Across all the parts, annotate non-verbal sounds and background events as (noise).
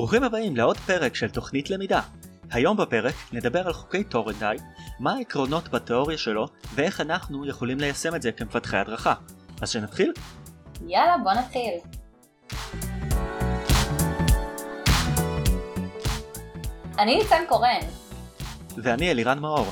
ברוכים הבאים לעוד פרק של תוכנית למידה. היום בפרק נדבר על חוקי טורנדאי, מה העקרונות בתיאוריה שלו ואיך אנחנו יכולים ליישם את זה כמפתחי הדרכה. אז שנתחיל? יאללה בוא נתחיל. אני ניצן קורן. ואני אלירן מאור.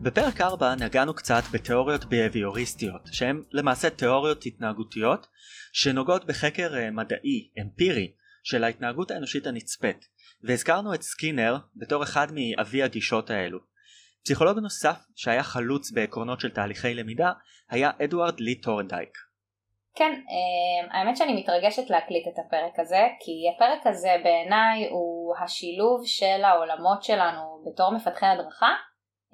בפרק 4 נגענו קצת בתיאוריות ביהביוריסטיות, שהן למעשה תיאוריות התנהגותיות שנוגעות בחקר אה, מדעי, אמפירי, של ההתנהגות האנושית הנצפית, והזכרנו את סקינר בתור אחד מאבי הגישות האלו. פסיכולוג נוסף שהיה חלוץ בעקרונות של תהליכי למידה היה אדוארד לי טורנדייק. כן, אה, האמת שאני מתרגשת להקליט את הפרק הזה, כי הפרק הזה בעיניי הוא השילוב של העולמות שלנו בתור מפתחי הדרכה,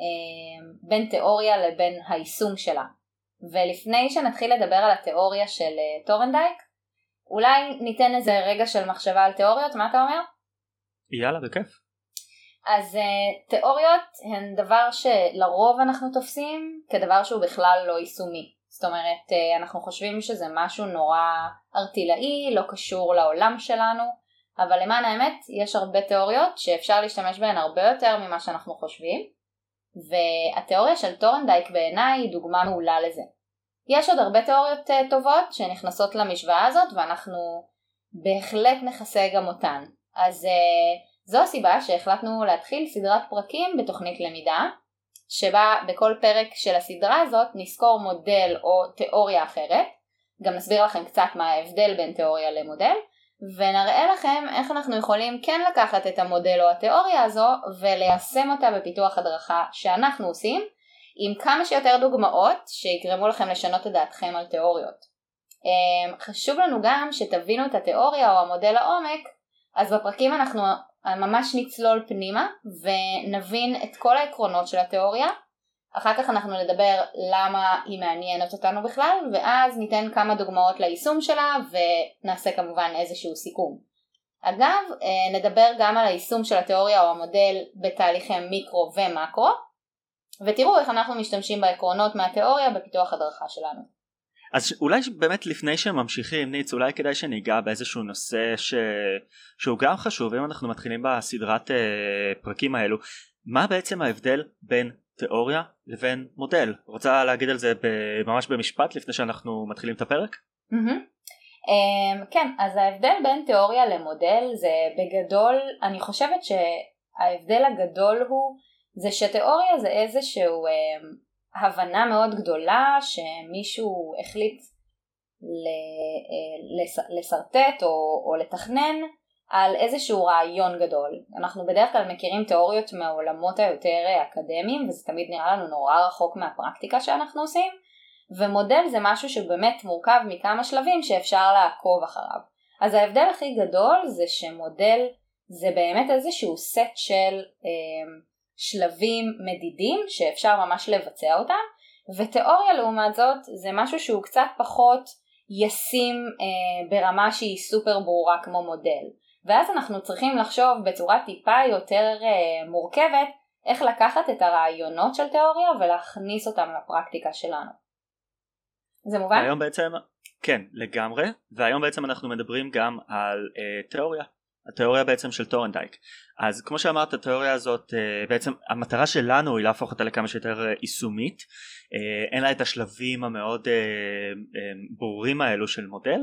אה, בין תיאוריה לבין היישום שלה. ולפני שנתחיל לדבר על התיאוריה של אה, טורנדייק, אולי ניתן איזה רגע של מחשבה על תיאוריות, מה אתה אומר? יאללה, בכיף. אז אה, תיאוריות הן דבר שלרוב אנחנו תופסים כדבר שהוא בכלל לא יישומי. זאת אומרת, אה, אנחנו חושבים שזה משהו נורא ערטילאי, לא קשור לעולם שלנו, אבל למען האמת יש הרבה תיאוריות שאפשר להשתמש בהן הרבה יותר ממה שאנחנו חושבים, והתיאוריה של טורנדייק בעיניי היא דוגמה מעולה לזה. יש עוד הרבה תיאוריות אה, טובות שנכנסות למשוואה הזאת ואנחנו בהחלט נכסה גם אותן. אז אה, זו הסיבה שהחלטנו להתחיל סדרת פרקים בתוכנית למידה, שבה בכל פרק של הסדרה הזאת נסקור מודל או תיאוריה אחרת, גם נסביר לכם קצת מה ההבדל בין תיאוריה למודל, ונראה לכם איך אנחנו יכולים כן לקחת את המודל או התיאוריה הזו וליישם אותה בפיתוח הדרכה שאנחנו עושים, עם כמה שיותר דוגמאות שיגרמו לכם לשנות את דעתכם על תיאוריות. אמ, חשוב לנו גם שתבינו את התיאוריה או המודל לעומק, אז בפרקים אנחנו ממש נצלול פנימה ונבין את כל העקרונות של התיאוריה, אחר כך אנחנו נדבר למה היא מעניינת אותנו בכלל, ואז ניתן כמה דוגמאות ליישום שלה ונעשה כמובן איזשהו סיכום. אגב, אה, נדבר גם על היישום של התיאוריה או המודל בתהליכי מיקרו ומקרו, ותראו איך אנחנו משתמשים בעקרונות מהתיאוריה בפיתוח הדרכה שלנו. אז אולי באמת לפני שממשיכים ניץ אולי כדאי שניגע באיזשהו נושא ש... שהוא גם חשוב אם אנחנו מתחילים בסדרת uh, פרקים האלו מה בעצם ההבדל בין תיאוריה לבין מודל רוצה להגיד על זה ממש במשפט לפני שאנחנו מתחילים את הפרק? Mm-hmm. Um, כן אז ההבדל בין תיאוריה למודל זה בגדול אני חושבת שההבדל הגדול הוא זה שתיאוריה זה איזשהו um, הבנה מאוד גדולה שמישהו החליט אה, לשרטט או, או לתכנן על איזשהו רעיון גדול. אנחנו בדרך כלל מכירים תיאוריות מהעולמות היותר אקדמיים וזה תמיד נראה לנו נורא רחוק מהפרקטיקה שאנחנו עושים ומודל זה משהו שבאמת מורכב מכמה שלבים שאפשר לעקוב אחריו. אז ההבדל הכי גדול זה שמודל זה באמת איזשהו סט של אה, שלבים מדידים שאפשר ממש לבצע אותם ותיאוריה לעומת זאת זה משהו שהוא קצת פחות ישים אה, ברמה שהיא סופר ברורה כמו מודל ואז אנחנו צריכים לחשוב בצורה טיפה יותר אה, מורכבת איך לקחת את הרעיונות של תיאוריה ולהכניס אותם לפרקטיקה שלנו. זה מובן? היום בעצם, כן לגמרי והיום בעצם אנחנו מדברים גם על אה, תיאוריה התיאוריה בעצם של טורנדייק. אז כמו שאמרת התיאוריה הזאת אה, בעצם המטרה שלנו היא להפוך אותה לכמה שיותר אה, יישומית. אה, אין לה את השלבים המאוד ברורים האלו של מודל.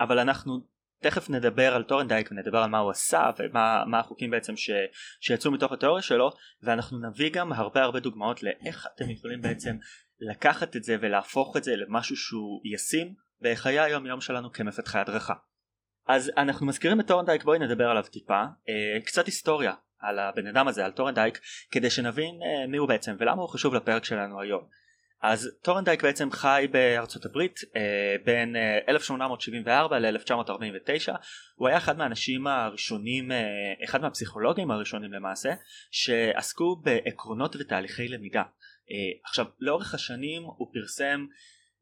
אבל אנחנו תכף נדבר על טורנדייק ונדבר על מה הוא עשה ומה החוקים בעצם ש, שיצאו מתוך התיאוריה שלו ואנחנו נביא גם הרבה הרבה דוגמאות לאיך אתם יכולים בעצם לקחת את זה ולהפוך את זה למשהו שהוא ישים בחיי היום יום שלנו כמפתחי הדרכה. אז אנחנו מזכירים את טורנדייק בואי נדבר עליו טיפה. אה, קצת היסטוריה על הבן אדם הזה על טורנדייק כדי שנבין אה, מי הוא בעצם ולמה הוא חשוב לפרק שלנו היום. אז טורנדייק בעצם חי בארצות הברית אה, בין אה, 1874 ל-1949 הוא היה אחד מהאנשים הראשונים אחד מהפסיכולוגים הראשונים למעשה שעסקו בעקרונות ותהליכי למידה. עכשיו לאורך השנים הוא פרסם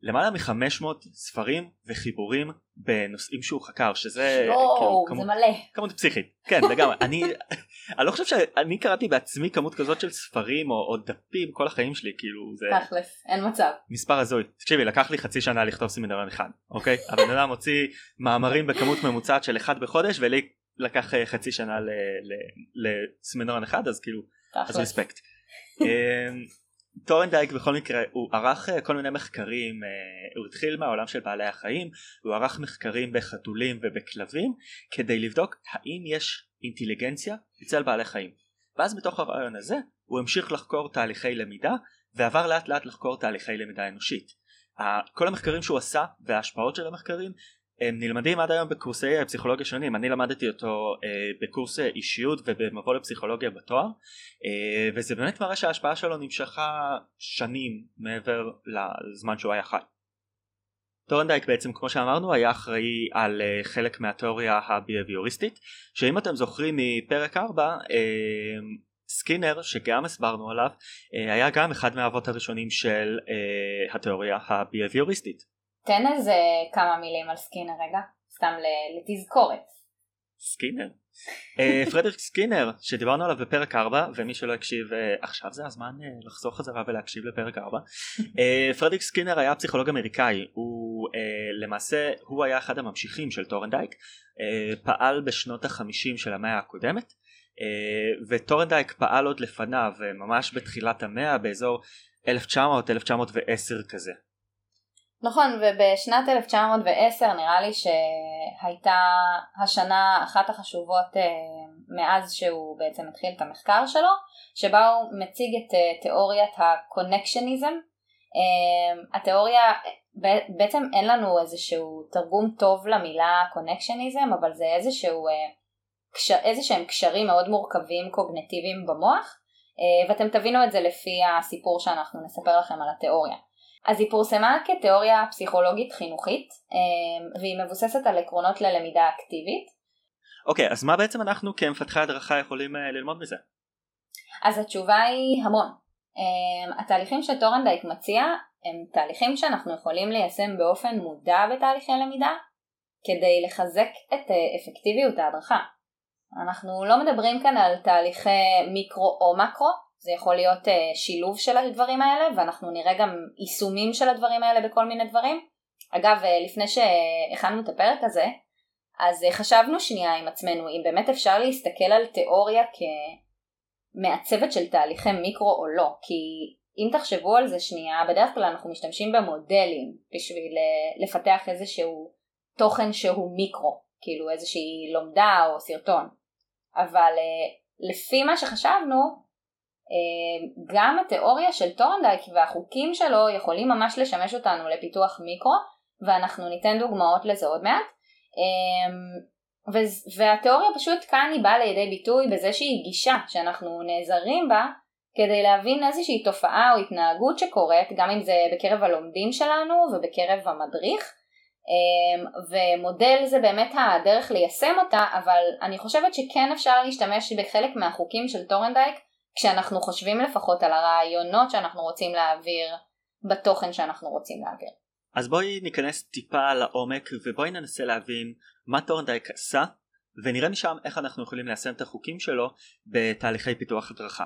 למעלה מ-500 ספרים וחיבורים בנושאים שהוא חקר שזה לא, כאילו, זה כמות, מלא. כמות פסיכית כן לגמרי אני אני לא חושב שאני קראתי בעצמי כמות כזאת של ספרים או, או דפים כל החיים שלי כאילו זה תכלס, אין מצב. מספר הזוי תקשיבי לקח לי חצי שנה לכתוב סמינריון אחד אוקיי הבן אדם הוציא מאמרים בכמות ממוצעת של אחד בחודש ולי לקח אה, חצי שנה לסמינריון אחד אז כאילו אז תכלס. Respect. טורנדייק בכל מקרה הוא ערך אה, כל מיני מחקרים אה, הוא התחיל מהעולם של בעלי החיים הוא ערך מחקרים בחתולים ובכלבים כדי לבדוק האם יש אינטליגנציה אצל בעלי חיים. ואז בתוך הרעיון הזה הוא המשיך לחקור תהליכי למידה ועבר לאט לאט לחקור תהליכי למידה אנושית. כל המחקרים שהוא עשה וההשפעות של המחקרים הם נלמדים עד היום בקורסי אה, פסיכולוגיה שונים אני למדתי אותו אה, בקורס אה, אישיות ובמבוא לפסיכולוגיה בתואר אה, וזה באמת מראה שההשפעה שלו נמשכה שנים מעבר לזמן שהוא היה חי. טורנדייק בעצם כמו שאמרנו היה אחראי על אה, חלק מהתיאוריה הביהביוריסטית שאם אתם זוכרים מפרק 4 אה, סקינר שגם הסברנו עליו אה, היה גם אחד מהאבות הראשונים של אה, התיאוריה הביהביוריסטית. תן איזה כמה מילים על סקינר רגע, סתם לתזכורת. סקינר? אה, פרדריק סקינר שדיברנו עליו בפרק 4 ומי שלא הקשיב אה, עכשיו זה הזמן אה, לחזור חזרה ולהקשיב לפרק 4 אה, פרדריק סקינר היה פסיכולוג אמריקאי הוא למעשה הוא היה אחד הממשיכים של טורנדייק פעל בשנות החמישים של המאה הקודמת וטורנדייק פעל עוד לפניו ממש בתחילת המאה באזור 1900-1910 כזה נכון, ובשנת 1910 נראה לי שהייתה השנה אחת החשובות אה, מאז שהוא בעצם התחיל את המחקר שלו, שבה הוא מציג את אה, תיאוריית הקונקשניזם. אה, התיאוריה, בעצם אין לנו איזשהו תרגום טוב למילה קונקשניזם, אבל זה איזשהו, איזה שהם קשרים מאוד מורכבים קוגנטיביים במוח, ואתם תבינו את זה לפי הסיפור שאנחנו נספר לכם על התיאוריה. אז היא פורסמה כתיאוריה פסיכולוגית חינוכית אה, והיא מבוססת על עקרונות ללמידה אקטיבית. אוקיי אז מה בעצם אנחנו כמפתחי הדרכה יכולים אה, ללמוד מזה? אז התשובה היא המון. אה, התהליכים שטורנדייק מציע הם תהליכים שאנחנו יכולים ליישם באופן מודע בתהליכי למידה כדי לחזק את אה, אפקטיביות ההדרכה. אנחנו לא מדברים כאן על תהליכי מיקרו או מקרו, זה יכול להיות uh, שילוב של הדברים האלה ואנחנו נראה גם יישומים של הדברים האלה בכל מיני דברים. אגב, uh, לפני שהכנו את הפרק הזה, אז uh, חשבנו שנייה עם עצמנו אם באמת אפשר להסתכל על תיאוריה כמעצבת של תהליכי מיקרו או לא, כי אם תחשבו על זה שנייה, בדרך כלל אנחנו משתמשים במודלים בשביל לפתח איזשהו תוכן שהוא מיקרו, כאילו איזושהי לומדה או סרטון. אבל לפי מה שחשבנו, גם התיאוריה של טורנדייק והחוקים שלו יכולים ממש לשמש אותנו לפיתוח מיקרו ואנחנו ניתן דוגמאות לזה עוד מעט. והתיאוריה פשוט כאן היא באה לידי ביטוי בזה שהיא גישה שאנחנו נעזרים בה כדי להבין איזושהי תופעה או התנהגות שקורית גם אם זה בקרב הלומדים שלנו ובקרב המדריך. ומודל זה באמת הדרך ליישם אותה אבל אני חושבת שכן אפשר להשתמש בחלק מהחוקים של טורנדייק כשאנחנו חושבים לפחות על הרעיונות שאנחנו רוצים להעביר בתוכן שאנחנו רוצים להעביר. אז בואי ניכנס טיפה לעומק ובואי ננסה להבין מה טורנדייק עשה ונראה משם איך אנחנו יכולים ליישם את החוקים שלו בתהליכי פיתוח הדרכה.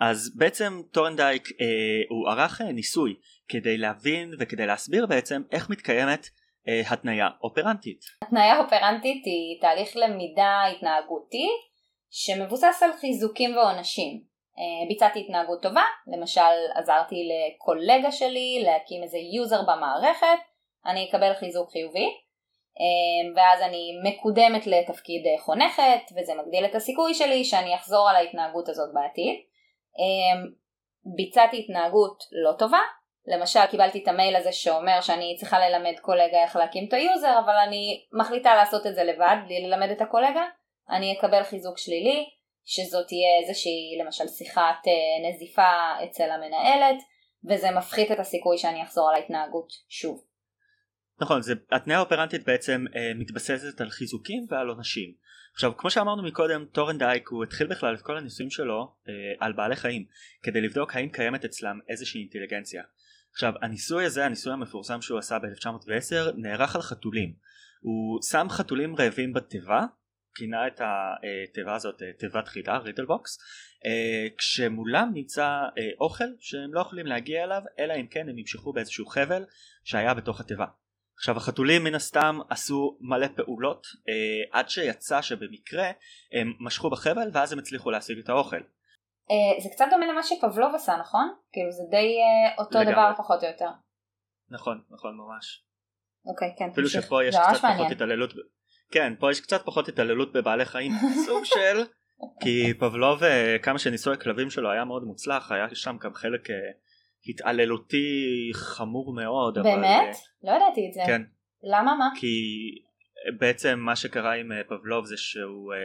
אז בעצם טורנדייק אה, הוא ערך אה, ניסוי כדי להבין וכדי להסביר בעצם איך מתקיימת אה, התניה אופרנטית. התניה אופרנטית היא תהליך למידה התנהגותי שמבוסס על חיזוקים ועונשים. ביצעתי התנהגות טובה, למשל עזרתי לקולגה שלי להקים איזה יוזר במערכת, אני אקבל חיזוק חיובי, ואז אני מקודמת לתפקיד חונכת, וזה מגדיל את הסיכוי שלי שאני אחזור על ההתנהגות הזאת בעתיד. ביצעתי התנהגות לא טובה, למשל קיבלתי את המייל הזה שאומר שאני צריכה ללמד קולגה איך להקים את ה user, אבל אני מחליטה לעשות את זה לבד, בלי ללמד את הקולגה, אני אקבל חיזוק שלילי, שזאת תהיה איזושהי למשל שיחת נזיפה אצל המנהלת וזה מפחית את הסיכוי שאני אחזור על ההתנהגות שוב. נכון, זה, התניה האופרנטית בעצם אה, מתבססת על חיזוקים ועל עונשים. עכשיו כמו שאמרנו מקודם טורנדייק הוא התחיל בכלל את כל הניסויים שלו אה, על בעלי חיים כדי לבדוק האם קיימת אצלם איזושהי אינטליגנציה. עכשיו הניסוי הזה הניסוי המפורסם שהוא עשה ב-1910 נערך על חתולים הוא שם חתולים רעבים בתיבה כינה את התיבה הזאת אה, תיבת חידה רידל בוקס אה, כשמולם נמצא אה, אוכל שהם לא יכולים להגיע אליו אלא אם כן הם ימשכו באיזשהו חבל שהיה בתוך התיבה עכשיו החתולים מן הסתם עשו מלא פעולות אה, עד שיצא שבמקרה הם משכו בחבל ואז הם הצליחו להשיג את האוכל. אה, זה קצת דומה למה שפבלוב עשה נכון? כאילו זה די אה, אותו לגמרי. דבר פחות או יותר. נכון נכון ממש. אוקיי כן. אפילו תמשיך. שפה יש קצת פחות. התעללות כן פה יש קצת פחות התעללות בבעלי חיים (laughs) סוג של כי פבלוב אה, כמה שניסוי הכלבים שלו היה מאוד מוצלח היה שם גם חלק אה, התעללותי חמור מאוד אבל, באמת? לא ידעתי את זה. אה, כן למה מה? כי בעצם מה שקרה עם אה, פבלוב זה שהוא אה,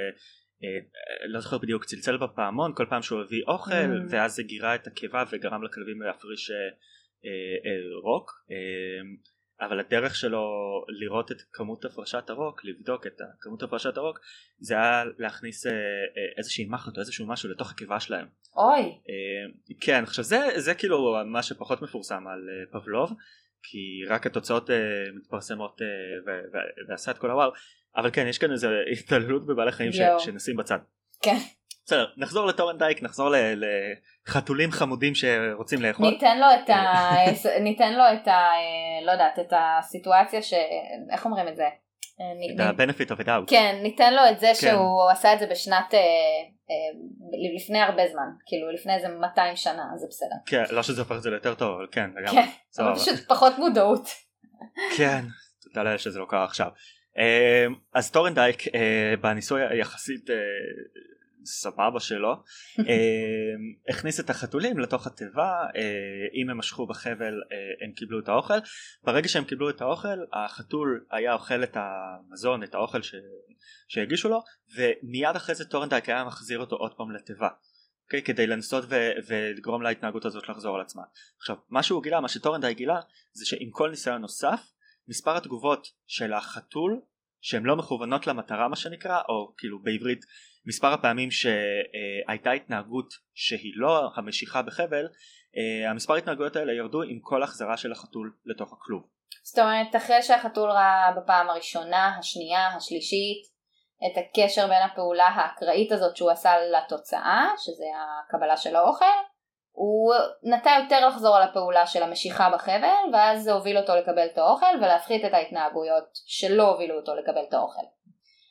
אה, לא זוכר בדיוק צלצל בפעמון כל פעם שהוא הביא אוכל Mm. ואז זה גירה את הקיבה וגרם לכלבים להפריש אה, אה, אה, רוק אה, אבל הדרך שלו לראות את כמות הפרשת הרוק לבדוק את כמות הפרשת הרוק זה היה להכניס אה, אה, איזושהי מחט או איזשהו משהו לתוך הקיבה שלהם אוי. אה, כן עכשיו זה זה כאילו מה שפחות מפורסם על פבלוב כי רק התוצאות אה, מתפרסמות אה, ו- ו- ועשה את כל הוואו אבל כן יש כאן איזה התעללות בבעלי חיים ש-. שנשים בצד. כן. בסדר נחזור לטורנדייק נחזור ל- לחתולים חמודים שרוצים לאכול. ניתן לו את ה... (laughs) ניתן לו את ה... לא יודעת, את הסיטואציה ש... איך אומרים את זה? אה, את ה-benefit of a doubt. כן, ניתן לו את זה שהוא עשה את זה בשנת... אה, אה, לפני הרבה זמן, כאילו לפני איזה 200 שנה, זה בסדר. כן לא שזה הופך את זה ליותר טוב אבל כן לגמרי. כן. אבל פשוט פחות מודעות. כן, תודה לאל שזה לא קרה עכשיו. אז טורנדייק בניסוי היחסית סבבה שלו. (laughs) אה, הכניס את החתולים לתוך התיבה אה, אם הם משכו בחבל אה, הם קיבלו את האוכל. ברגע שהם קיבלו את האוכל החתול היה אוכל את המזון את האוכל ש... שהגישו לו ומיד אחרי זה טורנדייק היה מחזיר אותו עוד פעם לתיבה. okay, כדי לנסות ו- ולגרום להתנהגות הזאת לחזור על עצמה. עכשיו מה שהוא גילה מה שטורנדייק גילה זה שעם כל ניסיון נוסף מספר התגובות של החתול שהן לא מכוונות למטרה מה שנקרא או כאילו בעברית מספר הפעמים שהייתה התנהגות שהיא לא המשיכה בחבל אה, המספר התנהגויות האלה ירדו עם כל החזרה של החתול לתוך הכלוב זאת אומרת, אחרי שהחתול ראה בפעם הראשונה, השנייה, השלישית, את הקשר בין הפעולה האקראית הזאת שהוא עשה לתוצאה, שזה הקבלה של האוכל, הוא נטה יותר לחזור על הפעולה של המשיכה בחבל, ואז זה הוביל אותו לקבל את האוכל ולהפחית את ההתנהגויות שלא הובילו אותו לקבל את האוכל.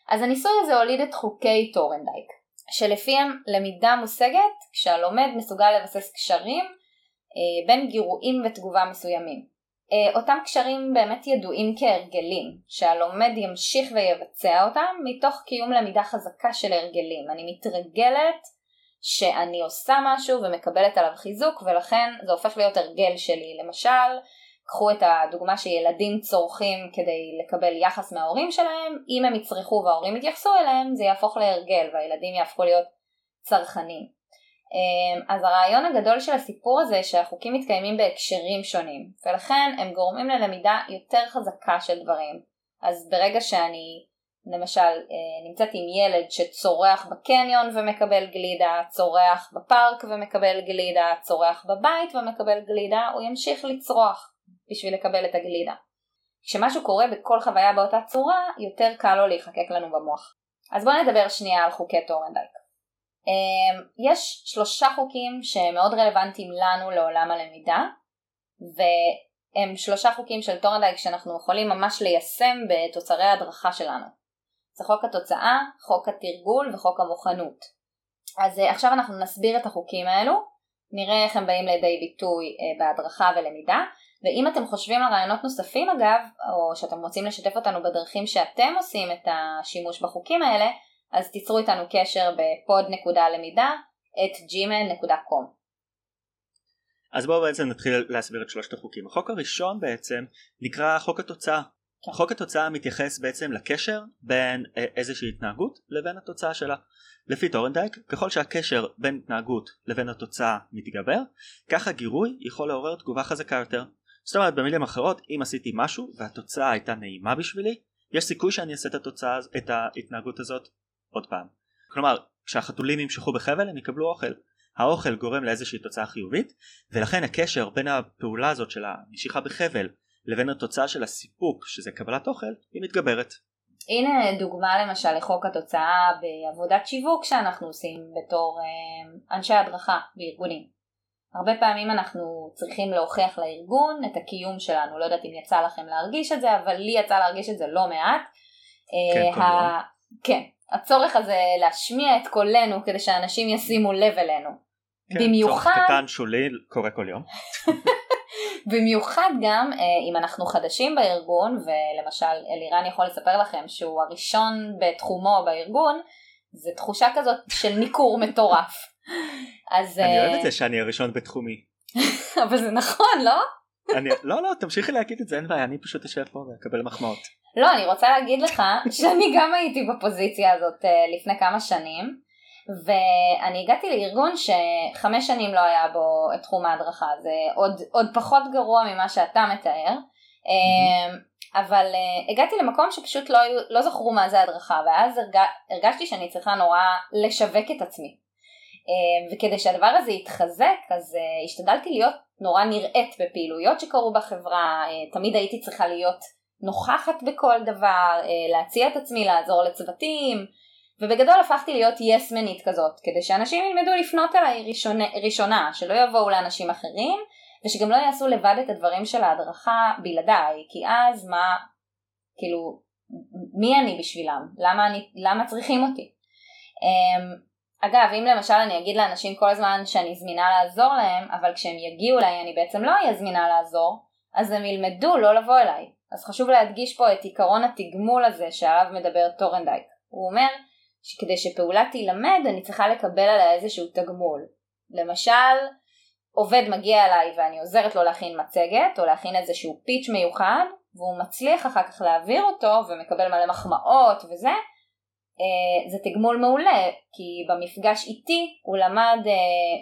אז הניסוי הזה הוליד את חוקי טורנדייק, שלפיהם למידה מושגת כשהלומד מסוגל לבסס קשרים אה, בין גירויים ותגובה מסוימים. אה, אותם קשרים באמת ידועים כהרגלים, שהלומד ימשיך ויבצע אותם מתוך קיום למידה חזקה של הרגלים. אני מתרגלת שאני עושה משהו ומקבלת עליו חיזוק ולכן זה הופך להיות הרגל שלי. למשל, קחו את הדוגמה שילדים צורכים כדי לקבל יחס מההורים שלהם, אם הם יצרכו וההורים יתייחסו אליהם זה יהפוך להרגל והילדים יהפכו להיות צרכנים. אמ, אז הרעיון הגדול של הסיפור הזה שהחוקים מתקיימים בהקשרים שונים ולכן הם גורמים ללמידה יותר חזקה של דברים אז ברגע שאני למשל אה, נמצאת עם ילד שצורח בקניון ומקבל גלידה, צורח בפארק ומקבל גלידה, צורח בבית ומקבל גלידה, הוא ימשיך לצרוח בשביל לקבל את הגלידה. כשמשהו קורה בכל חוויה באותה צורה, יותר קל לו להיחקק לנו במוח. אז בואו נדבר שנייה על חוקי טורנדייק. אמ, יש שלושה חוקים שהם מאוד רלוונטיים לנו לעולם הלמידה והם שלושה חוקים של טורנדייק שאנחנו יכולים ממש ליישם בתוצרי ההדרכה שלנו. זה חוק התוצאה, חוק התרגול וחוק המוכנות. אז uh, עכשיו אנחנו נסביר את החוקים האלו, נראה איך הם באים לידי ביטוי uh, בהדרכה ולמידה ואם אתם חושבים על רעיונות נוספים אגב, או שאתם רוצים לשתף אותנו בדרכים שאתם עושים את השימוש בחוקים האלה, אז תיצרו איתנו קשר בפוד.למידה את gmail.com. אז בואו בעצם נתחיל להסביר את שלושת החוקים החוק הראשון בעצם נקרא חוק התוצאה כן. חוק התוצאה מתייחס בעצם לקשר בין אה, איזושהי התנהגות לבין התוצאה שלה לפי טורנדייק ככל שהקשר בין התנהגות לבין התוצאה מתגבר כך הגירוי יכול לעורר תגובה חזקה יותר זאת אומרת במילים אחרות אם עשיתי משהו והתוצאה הייתה נעימה בשבילי יש סיכוי שאני אעשה את התוצאה את ההתנהגות הזאת עוד פעם כלומר כשהחתולים ימשכו בחבל הם יקבלו אוכל האוכל גורם לאיזושהי תוצאה חיובית ולכן הקשר בין הפעולה הזאת של המשיכה בחבל לבין התוצאה של הסיפוק שזה קבלת אוכל היא מתגברת. הנה דוגמה למשל לחוק התוצאה בעבודת שיווק שאנחנו עושים בתור אה, אנשי הדרכה בארגונים. הרבה פעמים אנחנו צריכים להוכיח לארגון את הקיום שלנו, לא יודעת אם יצא לכם להרגיש את זה, אבל לי יצא להרגיש את זה לא מעט. כן, ה... כן, הצורך הזה להשמיע את קולנו כדי שאנשים ישימו לב אלינו. כן, במיוחד, צורך קטן שולי קורה כל יום. (laughs) במיוחד גם אם אנחנו חדשים בארגון, ולמשל אלירן יכול לספר לכם שהוא הראשון בתחומו בארגון, זה תחושה כזאת של ניכור מטורף. אז... אני אוהב את זה שאני הראשון בתחומי. (laughs) אבל זה נכון, לא? אני, לא לא תמשיכי להגיד את זה אין בעיה אני פשוט אשב פה ואקבל מחמאות. לא אני רוצה להגיד לך (laughs) שאני גם הייתי בפוזיציה הזאת לפני כמה שנים ואני הגעתי לארגון שחמש שנים לא היה בו את תחום ההדרכה זה עוד, עוד פחות גרוע ממה שאתה מתאר mm-hmm. אבל הגעתי למקום שפשוט לא, לא זכרו מה זה הדרכה ואז הרג, הרגשתי שאני צריכה נורא לשווק את עצמי וכדי שהדבר הזה יתחזק אז השתדלתי להיות נורא נראית בפעילויות שקרו בחברה, תמיד הייתי צריכה להיות נוכחת בכל דבר, להציע את עצמי, לעזור לצוותים, ובגדול הפכתי להיות יסמנית כזאת, כדי שאנשים ילמדו לפנות אליי ראשונה, ראשונה, שלא יבואו לאנשים אחרים, ושגם לא יעשו לבד את הדברים של ההדרכה בלעדיי, כי אז מה, כאילו, מי אני בשבילם? למה, אני, למה צריכים אותי? אגב, אם למשל אני אגיד לאנשים כל הזמן שאני זמינה לעזור להם, אבל כשהם יגיעו אליי אני בעצם לא אהיה זמינה לעזור, אז הם ילמדו לא לבוא אליי. אז חשוב להדגיש פה את עיקרון התגמול הזה שעליו מדבר טורנדייק. הוא אומר שכדי שפעולה תילמד אני צריכה לקבל עליה איזשהו תגמול. למשל, עובד מגיע אליי ואני עוזרת לו להכין מצגת או להכין איזשהו פיץ' מיוחד והוא מצליח אחר כך להעביר אותו ומקבל מלא מחמאות וזה, זה תגמול מעולה כי במפגש איתי הוא למד אה,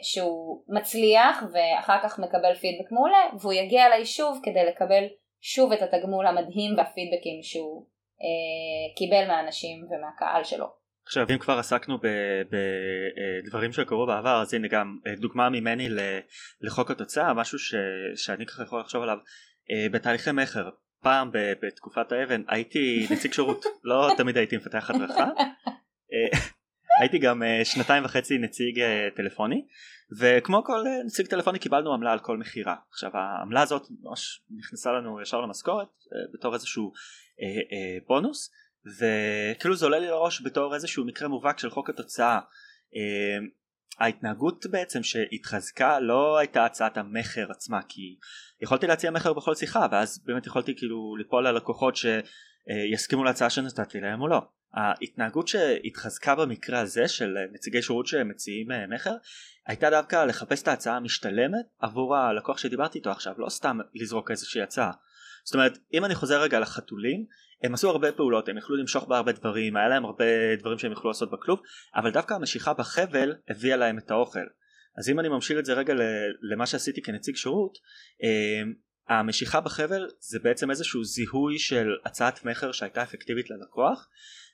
שהוא מצליח ואחר כך מקבל פידבק מעולה והוא יגיע אליי שוב כדי לקבל שוב את התגמול המדהים והפידבקים שהוא אה, קיבל מהאנשים ומהקהל שלו. עכשיו אם כבר עסקנו בדברים שקרו בעבר אז הנה גם דוגמה ממני לחוק התוצאה משהו ש, שאני ככה יכול לחשוב עליו בתהליכי מכר פעם בתקופת האבן הייתי נציג שירות. לא תמיד הייתי מפתח הדרכה אה, הייתי גם אה, שנתיים וחצי נציג אה, טלפוני וכמו כל נציג טלפוני קיבלנו עמלה על כל מכירה. עכשיו העמלה הזאת ממש נכנסה לנו ישר למשכורת בתור איזשהו בונוס וכאילו זה עולה לי לראש בתור איזשהו מקרה מובהק של חוק התוצאה ההתנהגות בעצם שהתחזקה לא הייתה הצעת המכר עצמה כי יכולתי להציע מכר בכל שיחה ואז באמת יכולתי כאילו ליפול על לקוחות שיסכימו להצעה שנתתי להם או לא. ההתנהגות שהתחזקה במקרה הזה של נציגי שירות שמציעים אה, מכר הייתה דווקא לחפש את ההצעה המשתלמת עבור הלקוח שדיברתי איתו עכשיו לא סתם לזרוק איזושהי הצעה. זאת אומרת אם אני חוזר רגע לחתולים הם עשו הרבה פעולות הם יכלו למשוך בה הרבה דברים היה להם הרבה דברים שהם יכלו לעשות בכלוב אבל דווקא המשיכה בחבל הביאה להם את האוכל. אז אם אני ממשיל את זה רגע למה שעשיתי כנציג שירות אמ, המשיכה בחבל זה בעצם איזשהו זיהוי של הצעת מכר שהייתה אפקטיבית ללקוח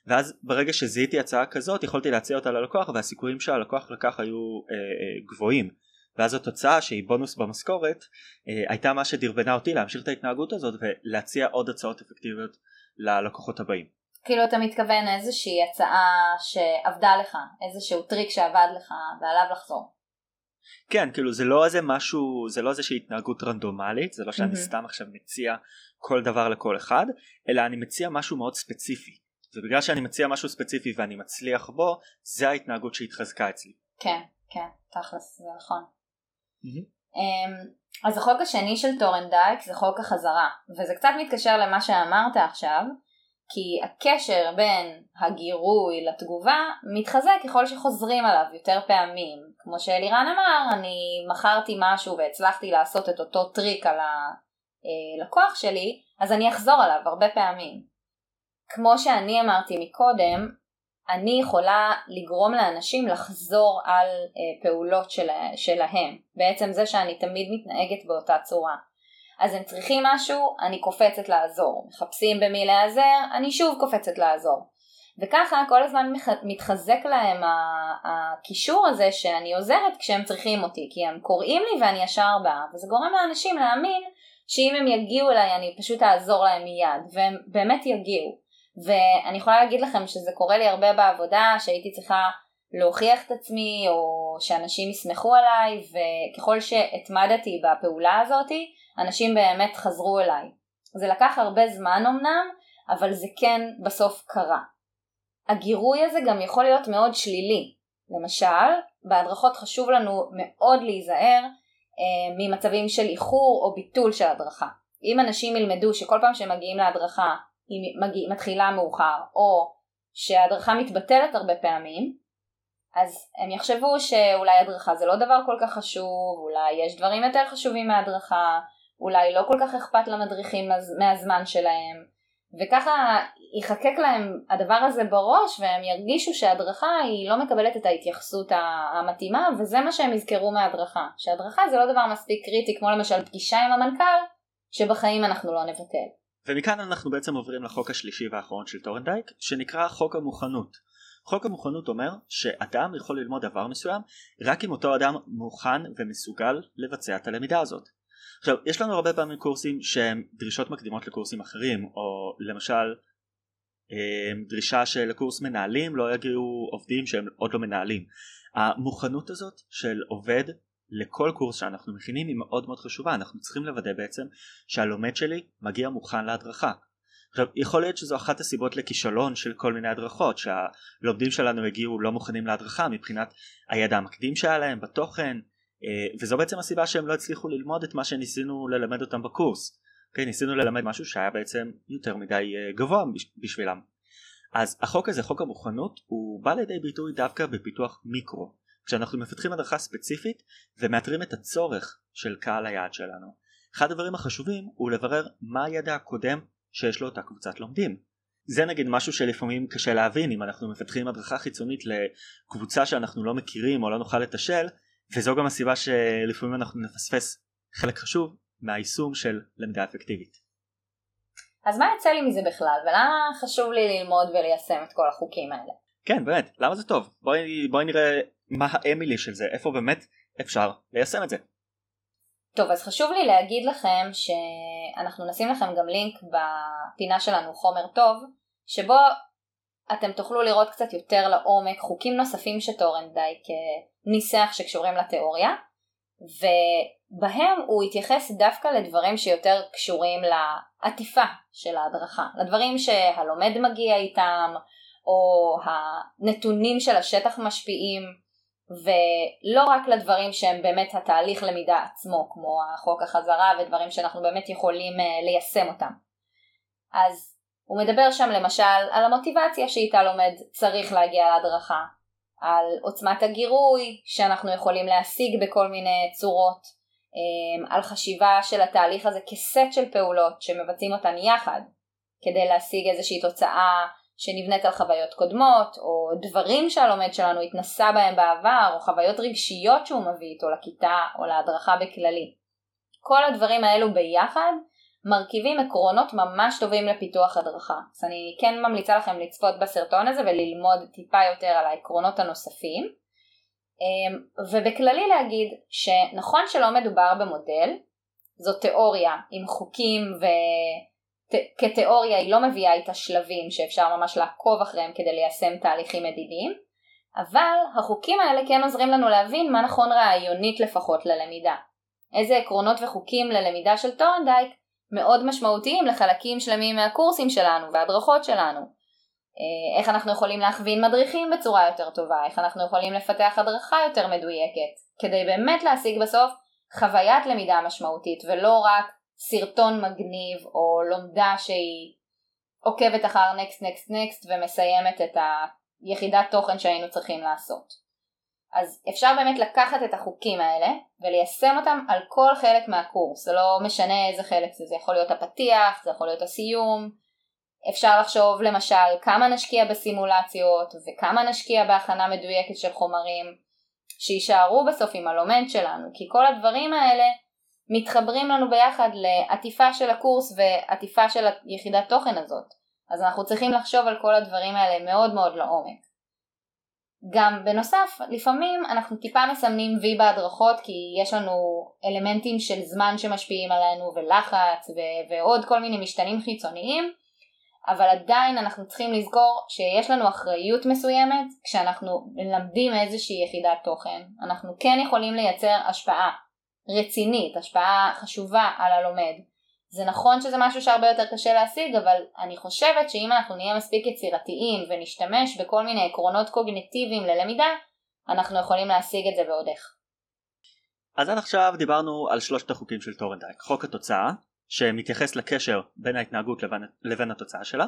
ואז ברגע שזיהיתי הצעה כזאת יכולתי להציע אותה ללקוח והסיכויים שהלקוח לקח היו אה, אה, גבוהים ואז התוצאה שהיא בונוס במשכורת אה, הייתה מה שדרבנה אותי להמשיך את ההתנהגות הזאת ולהציע עוד הצעות אפקטיביות ללקוחות הבאים. כאילו אתה מתכוון איזושהי הצעה שעבדה לך, איזשהו טריק שעבד לך ועליו לחזור. כן כאילו זה לא איזה משהו זה לא איזושהי התנהגות רנדומלית זה לא שאני mm-hmm. סתם עכשיו מציע כל דבר לכל אחד אלא אני מציע משהו מאוד ספציפי ובגלל שאני מציע משהו ספציפי ואני מצליח בו זה ההתנהגות שהתחזקה אצלי. כן כן תכלס זה נכון. אמהמ. אז החוק השני של טורנדייק זה חוק החזרה וזה קצת מתקשר למה שאמרת עכשיו כי הקשר בין הגירוי לתגובה מתחזק ככל שחוזרים עליו יותר פעמים. כמו שאלירן אמר, אני מכרתי משהו והצלחתי לעשות את אותו טריק על הלקוח שלי, אז אני אחזור עליו הרבה פעמים. כמו שאני אמרתי מקודם, אני יכולה לגרום לאנשים לחזור על אה, פעולות של, שלהם. בעצם זה שאני תמיד מתנהגת באותה צורה. אז הם צריכים משהו, אני קופצת לעזור. מחפשים במי להיעזר, אני שוב קופצת לעזור. וככה כל הזמן מתחזק להם הקישור הזה שאני עוזרת כשהם צריכים אותי, כי הם קוראים לי ואני ישר באה, וזה גורם לאנשים להאמין שאם הם יגיעו אליי אני פשוט אעזור להם מיד, והם באמת יגיעו. ואני יכולה להגיד לכם שזה קורה לי הרבה בעבודה, שהייתי צריכה להוכיח את עצמי, או שאנשים יסמכו עליי, וככל שהתמדתי בפעולה הזאתי, אנשים באמת חזרו אליי. זה לקח הרבה זמן אמנם, אבל זה כן בסוף קרה. הגירוי הזה גם יכול להיות מאוד שלילי. למשל, בהדרכות חשוב לנו מאוד להיזהר אה, ממצבים של איחור או ביטול של הדרכה. אם אנשים ילמדו שכל פעם שהם מגיעים להדרכה היא מגיע, מתחילה מאוחר או שההדרכה מתבטלת הרבה פעמים, אז הם יחשבו שאולי הדרכה זה לא דבר כל כך חשוב, אולי יש דברים יותר חשובים מהדרכה, אולי לא כל כך אכפת למדריכים מהזמן שלהם, וככה ייחקק להם הדבר הזה בראש והם ירגישו שההדרכה היא לא מקבלת את ההתייחסות המתאימה וזה מה שהם יזכרו מההדרכה, שהדרכה זה לא דבר מספיק קריטי כמו למשל פגישה עם המנכ"ל שבחיים אנחנו לא נבטל. ומכאן אנחנו בעצם עוברים לחוק השלישי והאחרון של טורנדייק שנקרא חוק המוכנות. חוק המוכנות אומר שאדם יכול ללמוד דבר מסוים רק אם אותו אדם מוכן ומסוגל לבצע את הלמידה הזאת. עכשיו יש לנו הרבה פעמים קורסים שהם דרישות מקדימות לקורסים אחרים או למשל אה, דרישה שלקורס מנהלים לא יגיעו עובדים שהם עוד לא מנהלים. המוכנות הזאת של עובד לכל קורס שאנחנו מכינים היא מאוד מאוד חשובה. אנחנו צריכים לוודא בעצם שהלומד שלי מגיע מוכן להדרכה. עכשיו יכול להיות שזו אחת הסיבות לכישלון של כל מיני הדרכות שהלומדים שלנו הגיעו לא מוכנים להדרכה מבחינת הידע המקדים שהיה להם בתוכן אה, וזו בעצם הסיבה שהם לא הצליחו ללמוד את מה שניסינו ללמד אותם בקורס. אוקיי, ניסינו ללמד משהו שהיה בעצם יותר מדי אה, גבוה בשבילם. אז החוק הזה חוק המוכנות הוא בא לידי ביטוי דווקא בפיתוח מיקרו כשאנחנו מפתחים הדרכה ספציפית ומאתרים את הצורך של קהל היעד שלנו אחד הדברים החשובים הוא לברר מה הידע הקודם שיש לו אותה קבוצת לומדים זה נגיד משהו שלפעמים קשה להבין אם אנחנו מפתחים הדרכה חיצונית לקבוצה שאנחנו לא מכירים או לא נוכל לתשל וזו גם הסיבה שלפעמים אנחנו נפספס חלק חשוב מהיישום של למידה אפקטיבית. אז מה יצא לי מזה בכלל ולמה חשוב לי ללמוד וליישם את כל החוקים האלה? כן באמת למה זה טוב בואי, בואי נראה מה האמילי של זה איפה באמת אפשר ליישם את זה. טוב אז חשוב לי להגיד לכם שאנחנו נשים לכם גם לינק בפינה שלנו חומר טוב שבו אתם תוכלו לראות קצת יותר לעומק חוקים נוספים שטורנדייק ניסח שקשורים לתיאוריה ובהם הוא התייחס דווקא לדברים שיותר קשורים לעטיפה של ההדרכה, לדברים שהלומד מגיע איתם או הנתונים של השטח משפיעים ולא רק לדברים שהם באמת התהליך למידה עצמו כמו החוק החזרה ודברים שאנחנו באמת יכולים אה, ליישם אותם. אז הוא מדבר שם למשל על המוטיבציה שאיתה לומד צריך להגיע להדרכה, על עוצמת הגירוי שאנחנו יכולים להשיג בכל מיני צורות, אמ, על חשיבה של התהליך הזה כסט של פעולות שמבצעים אותן יחד כדי להשיג איזושהי תוצאה שנבנית על חוויות קודמות או דברים שהלומד שלנו התנסה בהם בעבר או חוויות רגשיות שהוא מביא איתו לכיתה או להדרכה בכללי. כל הדברים האלו ביחד מרכיבים עקרונות ממש טובים לפיתוח הדרכה. אז אני כן ממליצה לכם לצפות בסרטון הזה וללמוד טיפה יותר על העקרונות הנוספים. אמ, ובכללי להגיד שנכון שלא מדובר במודל, זו תיאוריה עם חוקים וכתיאוריה היא לא מביאה איתה שלבים שאפשר ממש לעקוב אחריהם כדי ליישם תהליכים מדידים, אבל החוקים האלה כן עוזרים לנו להבין מה נכון רעיונית לפחות ללמידה. איזה עקרונות וחוקים ללמידה של טורנדייק מאוד משמעותיים לחלקים שלמים מהקורסים שלנו וההדרכות שלנו. אה, איך אנחנו יכולים להכווין מדריכים בצורה יותר טובה, איך אנחנו יכולים לפתח הדרכה יותר מדויקת, כדי באמת להשיג בסוף חוויית למידה משמעותית ולא רק סרטון מגניב או לומדה שהיא עוקבת אחר נקסט נקסט נקסט ומסיימת את היחידת תוכן שהיינו צריכים לעשות. אז אפשר באמת לקחת את החוקים האלה וליישם אותם על כל חלק מהקורס, זה לא משנה איזה חלק זה, זה יכול להיות הפתיח, זה יכול להיות הסיום, אפשר לחשוב למשל כמה נשקיע בסימולציות וכמה נשקיע בהכנה מדויקת של חומרים שיישארו בסוף עם הלומד שלנו, כי כל הדברים האלה מתחברים לנו ביחד לעטיפה של הקורס ועטיפה של היחידת תוכן הזאת. אז אנחנו צריכים לחשוב על כל הדברים האלה מאוד מאוד לעומק. גם בנוסף, לפעמים אנחנו טיפה מסמנים וי בהדרכות כי יש לנו אלמנטים של זמן שמשפיעים עלינו ולחץ ו- ועוד כל מיני משתנים חיצוניים, אבל עדיין אנחנו צריכים לזכור שיש לנו אחריות מסוימת כשאנחנו מלמדים איזושהי יחידת תוכן. אנחנו כן יכולים לייצר השפעה רצינית, השפעה חשובה על הלומד. זה נכון שזה משהו שהרבה יותר קשה להשיג, אבל אני חושבת שאם אנחנו נהיה מספיק יצירתיים ונשתמש בכל מיני עקרונות קוגניטיביים ללמידה, אנחנו יכולים להשיג את זה ועוד איך. אז עד עכשיו דיברנו על שלושת החוקים של טורנדייק, חוק התוצאה, שמתייחס לקשר בין ההתנהגות לבין, לבין התוצאה שלה,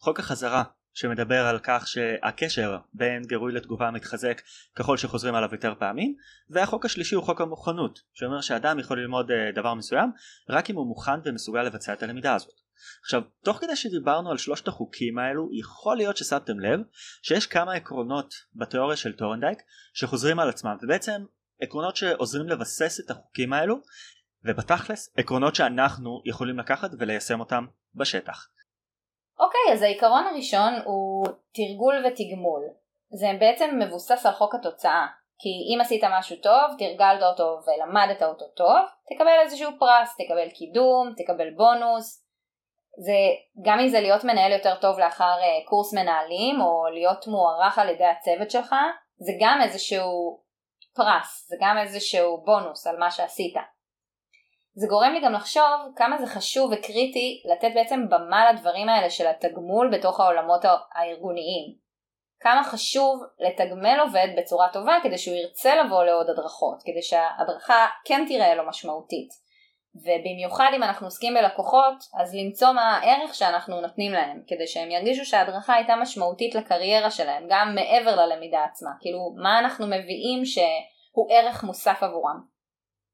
חוק החזרה שמדבר על כך שהקשר בין גירוי לתגובה מתחזק ככל שחוזרים עליו יותר פעמים והחוק השלישי הוא חוק המוכנות שאומר שאדם יכול ללמוד אה, דבר מסוים רק אם הוא מוכן ומסוגל לבצע את הלמידה הזאת. עכשיו תוך כדי שדיברנו על שלושת החוקים האלו יכול להיות ששמתם לב שיש כמה עקרונות בתיאוריה של טורנדייק שחוזרים על עצמם ובעצם עקרונות שעוזרים לבסס את החוקים האלו ובתכלס עקרונות שאנחנו יכולים לקחת וליישם אותם בשטח. אוקיי, אז העיקרון הראשון הוא תרגול ותגמול. זה בעצם מבוסס על חוק התוצאה. כי אם עשית משהו טוב, תרגלת אותו ולמדת אותו טוב, תקבל איזשהו פרס, תקבל קידום, תקבל בונוס. זה גם אם זה להיות מנהל יותר טוב לאחר uh, קורס מנהלים או להיות מוערך על ידי הצוות שלך, זה גם איזשהו פרס, זה גם איזשהו בונוס על מה שעשית. זה גורם לי גם לחשוב כמה זה חשוב וקריטי לתת בעצם במה לדברים האלה של התגמול בתוך העולמות הארגוניים. כמה חשוב לתגמל עובד בצורה טובה כדי שהוא ירצה לבוא לעוד הדרכות, כדי שההדרכה כן תראה לו משמעותית. ובמיוחד אם אנחנו עוסקים בלקוחות, אז למצוא מה הערך שאנחנו נותנים להם, כדי שהם ירגישו שההדרכה הייתה משמעותית לקריירה שלהם, גם מעבר ללמידה עצמה. כאילו, מה אנחנו מביאים שהוא ערך מוסף עבורם.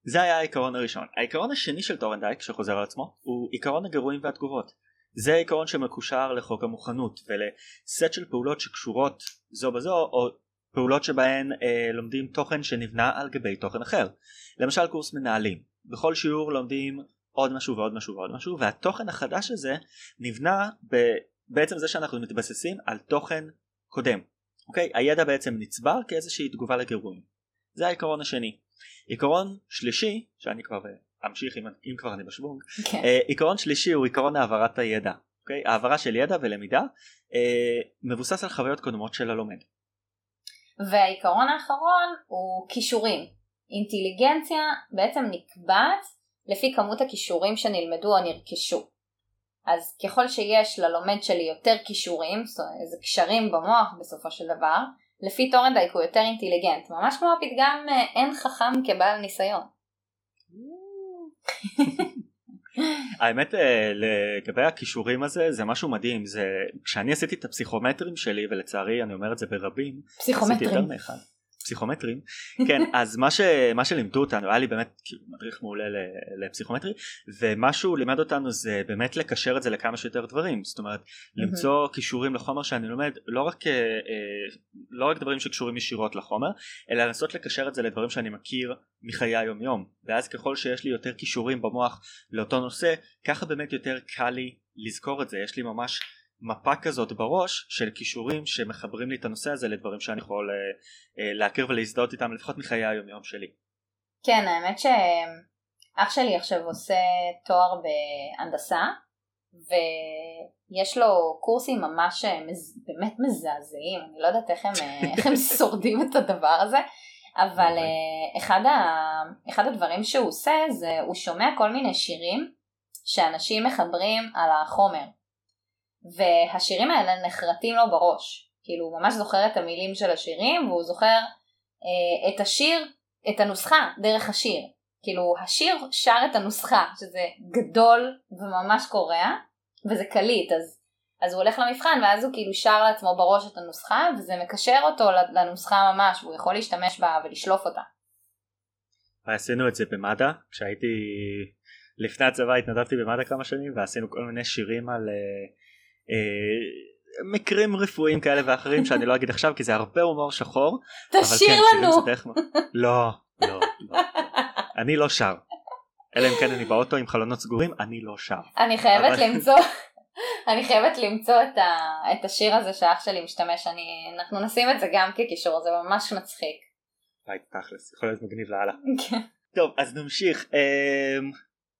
זה היה העיקרון הראשון. העיקרון השני של טורנדייק שחוזר על עצמו הוא עיקרון הגירויים והתגובות. זה העיקרון שמקושר לחוק המוכנות ולסט של פעולות שקשורות זו בזו או פעולות שבהן אה, לומדים תוכן שנבנה על גבי תוכן אחר. למשל קורס מנהלים. בכל שיעור לומדים עוד משהו ועוד משהו ועוד משהו והתוכן החדש הזה נבנה ב... בעצם זה שאנחנו מתבססים על תוכן קודם. אוקיי? הידע בעצם נצבר כאיזושהי תגובה לגירויים. זה העיקרון השני. עיקרון שלישי שאני כבר אמשיך אם, אם כבר אני בשוונג okay. כן. uh, עיקרון שלישי הוא עיקרון העברת הידע okay? העברה של ידע ולמידה uh, מבוסס על חוויות קודמות של הלומד. והעיקרון האחרון הוא כישורים אינטליגנציה בעצם נקבעת לפי כמות הכישורים שנלמדו או נרכשו אז ככל שיש ללומד שלי יותר כישורים, זאת אומרת איזה קשרים במוח בסופו של דבר, לפי טורנדייק הוא יותר אינטליגנט, ממש כמו הפתגם אה, אין חכם כבעל ניסיון. (laughs) האמת אה, לגבי הקישורים הזה זה משהו מדהים. זה כשאני עשיתי את הפסיכומטרים שלי ולצערי אני אומר את זה ברבים פסיכומטרים פסיכומטרים. כן (laughs) אז מה, ש, מה שלימדו אותנו היה לי באמת כאילו מדריך מעולה לפסיכומטרי ומה שהוא לימד אותנו זה באמת לקשר את זה לכמה שיותר דברים. זאת אומרת למצוא כישורים לחומר שאני לומד לא רק, אה, אה, לא רק דברים שקשורים ישירות לחומר אלא לנסות לקשר את זה לדברים שאני מכיר מחיי היום יום ואז ככל שיש לי יותר כישורים במוח לאותו נושא ככה באמת יותר קל לי לזכור את זה. יש לי ממש מפה כזאת בראש של כישורים שמחברים לי את הנושא הזה לדברים שאני יכול אה, אה, להכיר ולהזדהות איתם לפחות מחיי היום יום שלי. כן האמת שאח שלי עכשיו עושה תואר בהנדסה ויש לו קורסים ממש אה, מז... באמת מזעזעים. אני לא יודעת איך הם, (laughs) איך הם שורדים את הדבר הזה אבל אחד, ה... אחד הדברים שהוא עושה זה הוא שומע כל מיני שירים שאנשים מחברים על החומר והשירים האלה נחרטים לו בראש. כאילו הוא ממש זוכר את המילים של השירים והוא זוכר אה, את השיר, את הנוסחה דרך השיר. כאילו השיר שר את הנוסחה שזה גדול וממש קורע וזה קליט אז, אז הוא הולך למבחן ואז הוא כאילו שר לעצמו בראש את הנוסחה וזה מקשר אותו לנוסחה ממש והוא יכול להשתמש בה ולשלוף אותה. עשינו את זה במד"א כשהייתי לפני הצבא התנדבתי במד"א כמה שנים ועשינו כל מיני שירים על uh, מקרים רפואיים כאלה ואחרים שאני לא אגיד עכשיו כי זה הרבה הומור שחור. תשאיר כן, לנו. לא, לא, לא, אני לא שר. אלא אם כן אני באוטו עם חלונות סגורים אני לא שר. אני חייבת למצוא אני חייבת למצוא את, ה, את השיר הזה שאח שלי משתמש, אני, אנחנו נשים את זה גם כקישור, זה ממש מצחיק. היי, תכלס, יכול להיות מגניב לאללה. כן. טוב, אז נמשיך.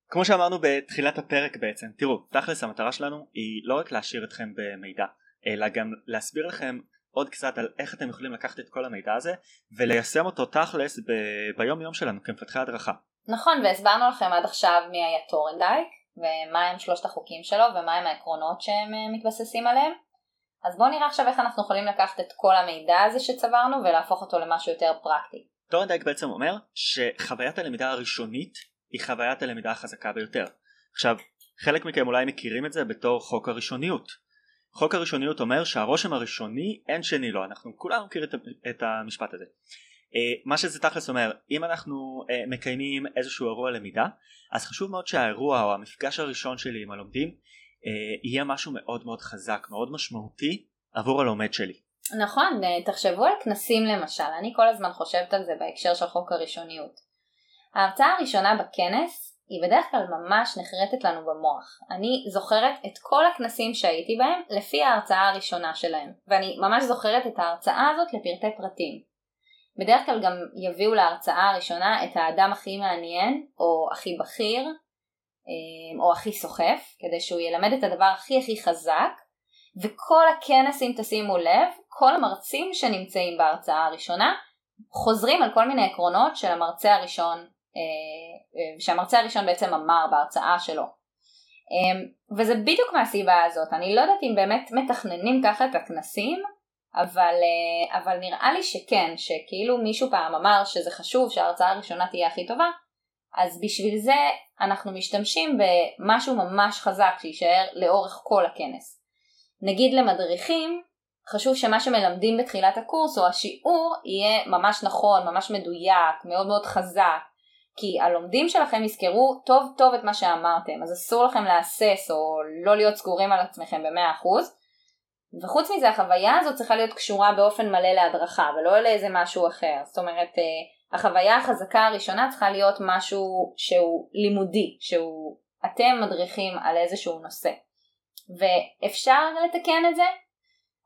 כמו שאמרנו בתחילת הפרק בעצם, תראו, תכלס המטרה שלנו היא לא רק להשאיר אתכם במידע, אלא גם להסביר לכם עוד קצת על איך אתם יכולים לקחת את כל המידע הזה וליישם אותו תכלס ב- ביום יום שלנו כמפתחי הדרכה. נכון, והסברנו לכם עד עכשיו מי היה טורנדייק, ומה הם שלושת החוקים שלו, ומה הם העקרונות שהם אה, מתבססים עליהם. אז בואו נראה עכשיו איך אנחנו יכולים לקחת את כל המידע הזה שצברנו ולהפוך אותו למשהו יותר פרקטי. טורנדייק בעצם אומר שחוויית הלמידה הראשונית היא חוויית הלמידה החזקה ביותר. עכשיו, חלק מכם אולי מכירים את זה בתור חוק הראשוניות. חוק הראשוניות אומר שהרושם הראשוני אין שני לו, אנחנו כולנו מכירים את המשפט הזה. אה, מה שזה תכלס אומר, אם אנחנו אה, מקיימים איזשהו אירוע למידה, אז חשוב מאוד שהאירוע או המפגש הראשון שלי עם הלומדים אה, יהיה משהו מאוד מאוד חזק, מאוד משמעותי עבור הלומד שלי. נכון, תחשבו על כנסים למשל, אני כל הזמן חושבת על זה בהקשר של חוק הראשוניות. ההרצאה הראשונה בכנס היא בדרך כלל ממש נחרטת לנו במוח. אני זוכרת את כל הכנסים שהייתי בהם לפי ההרצאה הראשונה שלהם, ואני ממש זוכרת את ההרצאה הזאת לפרטי פרטים. בדרך כלל גם יביאו להרצאה הראשונה את האדם הכי מעניין, או הכי בכיר, אה, או הכי סוחף, כדי שהוא ילמד את הדבר הכי הכי חזק, וכל הכנס אם תשימו לב, כל המרצים שנמצאים בהרצאה הראשונה חוזרים על כל מיני עקרונות של המרצה הראשון, שהמרצה הראשון בעצם אמר בהרצאה שלו. וזה בדיוק מהסיבה הזאת, אני לא יודעת אם באמת מתכננים ככה את הכנסים, אבל, אה, אבל נראה לי שכן, שכאילו מישהו פעם אמר שזה חשוב שההרצאה הראשונה תהיה הכי טובה, אז בשביל זה אנחנו משתמשים במשהו ממש חזק שיישאר לאורך כל הכנס. נגיד למדריכים, חשוב שמה שמלמדים בתחילת הקורס או השיעור יהיה ממש נכון, ממש מדויק, מאוד מאוד חזק, כי הלומדים שלכם יזכרו טוב טוב את מה שאמרתם, אז אסור לכם להסס או לא להיות סגורים על עצמכם ב-100%, וחוץ מזה החוויה הזאת צריכה להיות קשורה באופן מלא להדרכה ולא לאיזה משהו אחר. זאת אומרת אה, החוויה החזקה הראשונה צריכה להיות משהו שהוא לימודי, שהוא אתם מדריכים על איזשהו נושא. ואפשר לתקן את זה,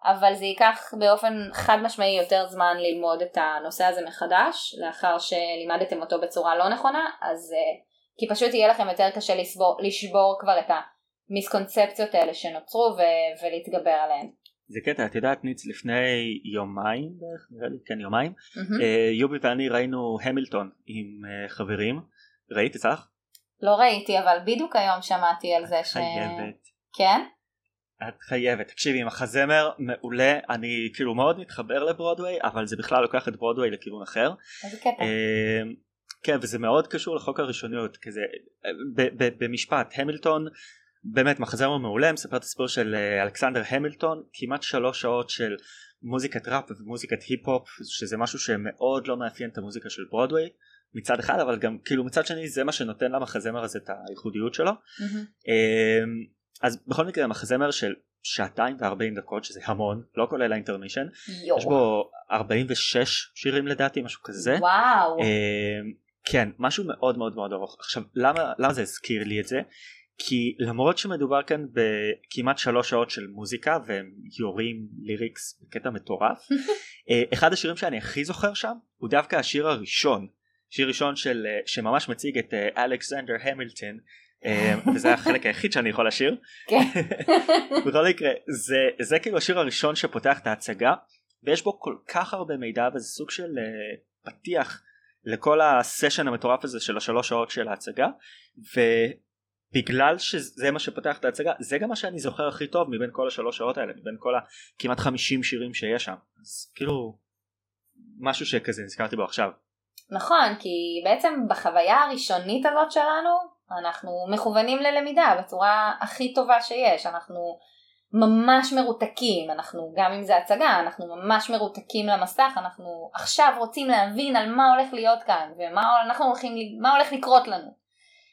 אבל זה ייקח באופן חד משמעי יותר זמן ללמוד את הנושא הזה מחדש, לאחר שלימדתם אותו בצורה לא נכונה, אז אה, כי פשוט יהיה לכם יותר קשה לשבור, לשבור כבר את המיסקונספציות האלה שנוצרו ו- ולהתגבר עליהן. זה קטע את יודעת ניץ לפני יומיים בערך נראה לי כן יומיים mm-hmm. יובי ואני ראינו המילטון עם אה, חברים ראית אצלך? לא ראיתי אבל בדיוק היום שמעתי על זה ש... חייבת. כן? את חייבת תקשיבי מחזמר מעולה אני כאילו מאוד מתחבר לברודוויי אבל זה בכלל לוקח את ברודוויי לכיוון אחר. איזה קטע. אה, כן וזה מאוד קשור לחוק הראשוניות כזה במשפט המילטון באמת מחזמר מעולה מספר את הסיפור של אה, אלכסנדר המילטון כמעט שלוש שעות של מוזיקת ראפ ומוזיקת היפ-הופ שזה משהו שמאוד לא מאפיין את המוזיקה של ברודוויי מצד אחד אבל גם כאילו מצד שני זה מה שנותן למחזמר הזה את הייחודיות שלו mm-hmm. אז בכל מקרה המחזמר של שעתיים וארבעים דקות שזה המון לא כולל האינטרמישן יש בו 46 שירים לדעתי משהו כזה. וואו. אמ, כן משהו מאוד מאוד מאוד ארוך. עכשיו למה למה זה הזכיר לי את זה? כי למרות שמדובר כאן בכמעט שלוש שעות של מוזיקה והם יורים ליריקס בקטע מטורף (laughs) אה, אחד השירים שאני הכי זוכר שם הוא דווקא השיר הראשון. שיר ראשון של אה, שממש מציג את אה, אלכסנדר המילטון וזה החלק היחיד שאני יכול לשיר כן. (laughs) בכל מקרה זה, זה כאילו השיר הראשון שפותח את ההצגה ויש בו כל כך הרבה מידע וזה סוג של פתיח לכל הסשן המטורף הזה של השלוש שעות של ההצגה בגלל שזה מה שפותח את ההצגה זה גם מה שאני זוכר הכי טוב מבין כל השלוש שעות האלה מבין כל הכמעט חמישים שירים שיש שם אז כאילו משהו שכזה נזכרתי בו עכשיו. נכון כי בעצם בחוויה הראשונית הזאת שלנו אנחנו מכוונים ללמידה בצורה הכי טובה שיש אנחנו ממש מרותקים אנחנו גם אם זה הצגה אנחנו ממש מרותקים למסך אנחנו עכשיו רוצים להבין על מה הולך להיות כאן ומה הולכים הולך לקרות לנו.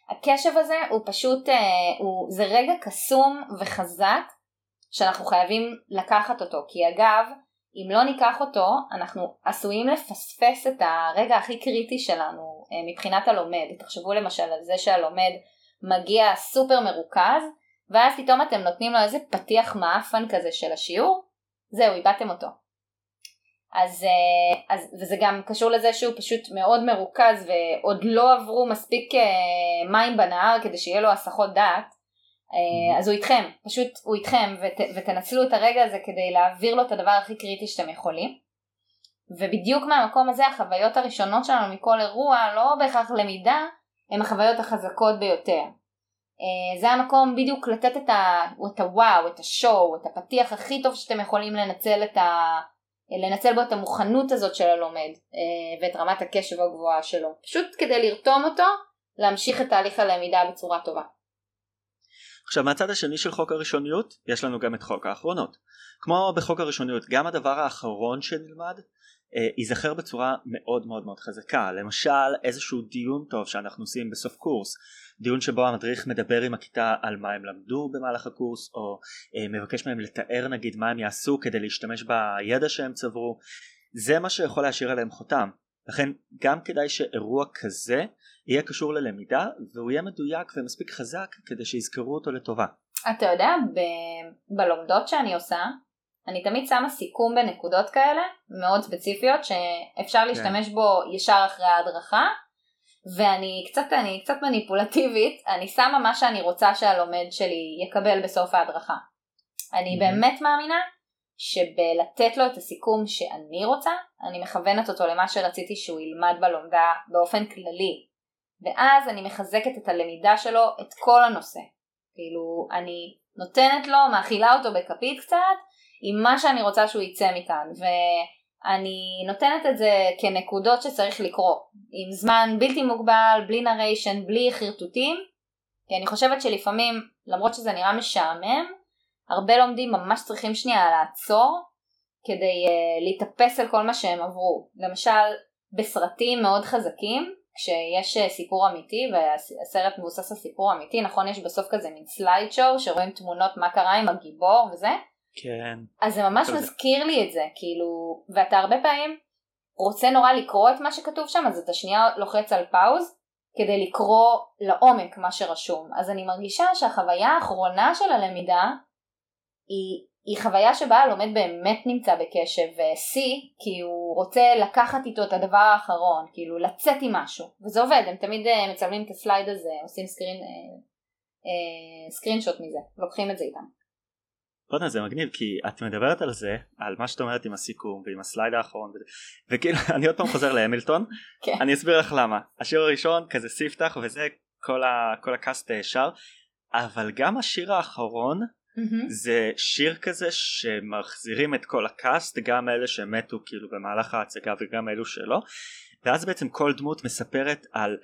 הקשב הזה הוא פשוט, אה, הוא, זה רגע קסום וחזק שאנחנו חייבים לקחת אותו כי אגב אם לא ניקח אותו אנחנו עשויים לפספס את הרגע הכי קריטי שלנו אה, מבחינת הלומד תחשבו למשל על זה שהלומד מגיע סופר מרוכז ואז פתאום אתם נותנים לו איזה פתיח מעפן כזה של השיעור, זהו, איבדתם אותו. אז, אה, אז, וזה גם קשור לזה שהוא פשוט מאוד מרוכז ועוד לא עברו מספיק אה, מים בנהר כדי שיהיה לו הסחות דעת, אז הוא איתכם, פשוט הוא איתכם ות, ותנצלו את הרגע הזה כדי להעביר לו את הדבר הכי קריטי שאתם יכולים. ובדיוק מהמקום הזה החוויות הראשונות שלנו מכל אירוע, לא בהכרח למידה, הן החוויות החזקות ביותר. זה המקום בדיוק לתת את, ה, את הוואו, את השואו, את הפתיח הכי טוב שאתם יכולים לנצל את ה... לנצל בו את המוכנות הזאת של הלומד אה, ואת רמת הקשב הגבוהה שלו, פשוט כדי לרתום אותו להמשיך את תהליך הלמידה בצורה טובה. עכשיו מהצד השני של חוק הראשוניות יש לנו גם את חוק האחרונות. כמו בחוק הראשוניות גם הדבר האחרון שנלמד אה, ייזכר בצורה מאוד מאוד מאוד חזקה. למשל איזשהו דיון טוב שאנחנו עושים בסוף קורס. דיון שבו המדריך מדבר עם הכיתה על מה הם למדו במהלך הקורס או אה, מבקש מהם לתאר נגיד מה הם יעשו כדי להשתמש בידע שהם צברו. זה מה שיכול להשאיר עליהם חותם לכן גם כדאי שאירוע כזה יהיה קשור ללמידה והוא יהיה מדויק ומספיק חזק כדי שיזכרו אותו לטובה. אתה יודע ב- בלומדות שאני עושה אני תמיד שמה סיכום בנקודות כאלה מאוד ספציפיות שאפשר כן. להשתמש בו ישר אחרי ההדרכה ואני קצת, אני קצת מניפולטיבית, אני שמה מה שאני רוצה שהלומד שלי יקבל בסוף ההדרכה. אני mm-hmm. באמת מאמינה שבלתת לו את הסיכום שאני רוצה, אני מכוונת אותו למה שרציתי שהוא ילמד בלומדה באופן כללי. ואז אני מחזקת את הלמידה שלו, את כל הנושא. כאילו, אני נותנת לו, מאכילה אותו בכפית קצת, עם מה שאני רוצה שהוא יצא מכאן. ו... אני נותנת את זה כנקודות שצריך לקרוא, עם זמן בלתי מוגבל, בלי נריישן, בלי חרטוטים, כי אני חושבת שלפעמים, למרות שזה נראה משעמם, הרבה לומדים ממש צריכים שנייה לעצור כדי אה, להתאפס על כל מה שהם עברו. למשל, בסרטים מאוד חזקים, כשיש אה, סיפור אמיתי והסרט מבוסס על סיפור אמיתי, נכון יש בסוף כזה מין slideshow שרואים תמונות מה קרה עם הגיבור וזה, כן. אז זה ממש מזכיר לי את זה, כאילו, ואתה הרבה פעמים רוצה נורא לקרוא את מה שכתוב שם, אז אתה שנייה לוחץ על pause כדי לקרוא לעומק מה שרשום. אז אני מרגישה שהחוויה האחרונה של הלמידה היא, היא חוויה שבה הלומד באמת נמצא בקשב שיא, כי הוא רוצה לקחת איתו את הדבר האחרון, כאילו לצאת עם משהו, וזה עובד, הם תמיד אה, מצלמים את ה slide הזה, עושים screen, אה, אה, screenshot מזה, לוקחים את זה איתם. בוא'נה זה מגניב כי את מדברת על זה על מה שאת אומרת עם הסיכום ועם ה slide האחרון וזה, וכאילו (laughs) אני עוד פעם חוזר להמילטון כן. אני אסביר לך למה השיר הראשון כזה ספתח וזה כל, ה, כל הקאסט שר אבל גם השיר האחרון mm-hmm. זה שיר כזה שמחזירים את כל הקאסט גם אלה שמתו כאילו במהלך ההצגה וגם אלו שלא ואז בעצם כל דמות מספרת על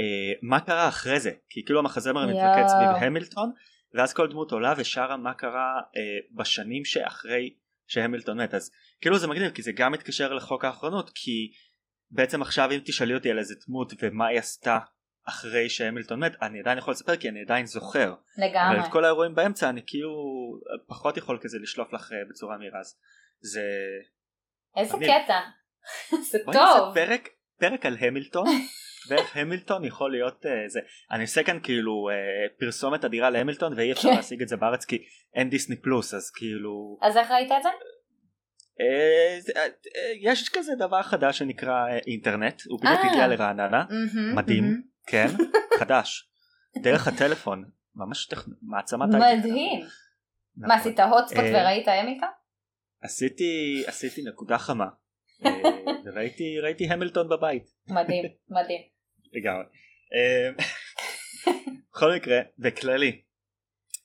אה, מה קרה אחרי זה כי כאילו המחזמר yeah. מתמקד סביב המילטון ואז כל דמות עולה ושרה מה קרה אה, בשנים שאחרי שהמילטון מת אז כאילו זה מגניב כי זה גם מתקשר לחוק האחרונות כי בעצם עכשיו אם תשאלי אותי על איזה דמות ומה היא עשתה אחרי שהמילטון מת אני עדיין יכול לספר כי אני עדיין זוכר. לגמרי. אבל את כל האירועים באמצע אני כאילו פחות יכול כזה לשלוף לך אה, בצורה מהירה אז זה איזה אני... קטע. (laughs) זה טוב. פרק פרק על המילטון (laughs) ואיך המילטון יכול להיות uh, זה. אני עושה כאן כאילו uh, פרסומת אדירה להמילטון ואי אפשר כן. להשיג את זה בארץ כי אין דיסני פלוס אז כאילו אז איך ראית את זה? יש כזה דבר חדש שנקרא אינטרנט. הוא בדיוק הגיע לרעננה. מדהים כן חדש דרך הטלפון ממש מעצמת מדהים מה נכון. עשית הוטספוט וראית המילטון? עשיתי עשיתי נקודה חמה (laughs) וראיתי ראיתי המילטון בבית מדהים מדהים לגמרי. אמ, בכל מקרה בכללי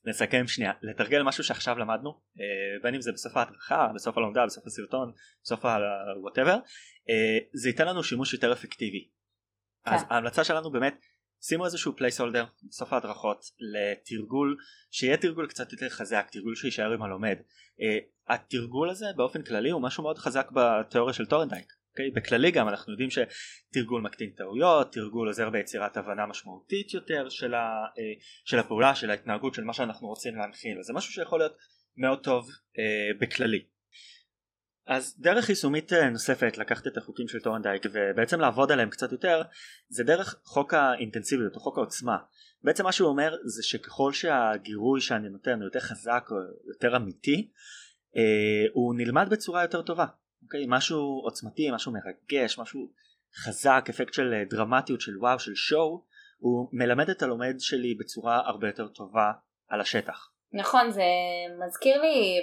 נסכם שנייה לתרגל משהו שעכשיו למדנו אה, בין אם זה בסוף ההדרכה בסוף הלומדה בסוף הסרטון בסוף ה-whatever אה, זה ייתן לנו שימוש יותר אפקטיבי. אז כן. ההמלצה שלנו באמת שימו איזשהו placeholder בסוף ההדרכות לתרגול שיהיה תרגול קצת יותר חזק תרגול שיישאר עם הלומד אה, התרגול הזה באופן כללי הוא משהו מאוד חזק בתיאוריה של טורנדייק אוקיי? אוקיי? בכללי גם אנחנו יודעים שתרגול מקטין טעויות תרגול עוזר ביצירת הבנה משמעותית יותר של, ה, אה, של הפעולה של ההתנהגות של מה שאנחנו רוצים להנחיל וזה משהו שיכול להיות מאוד טוב אה, בכללי אז דרך יישומית אה, נוספת לקחת את החוקים של טורנדייק ובעצם לעבוד עליהם קצת יותר זה דרך חוק האינטנסיביות או חוק העוצמה בעצם מה שהוא אומר זה שככל שהגירוי שאני נותן הוא יותר חזק או יותר אמיתי אה, הוא נלמד בצורה יותר טובה אוקיי משהו עוצמתי משהו מרגש משהו חזק אפקט של אה, דרמטיות של וואו של show הוא מלמד את הלומד שלי בצורה הרבה יותר טובה על השטח. נכון זה מזכיר לי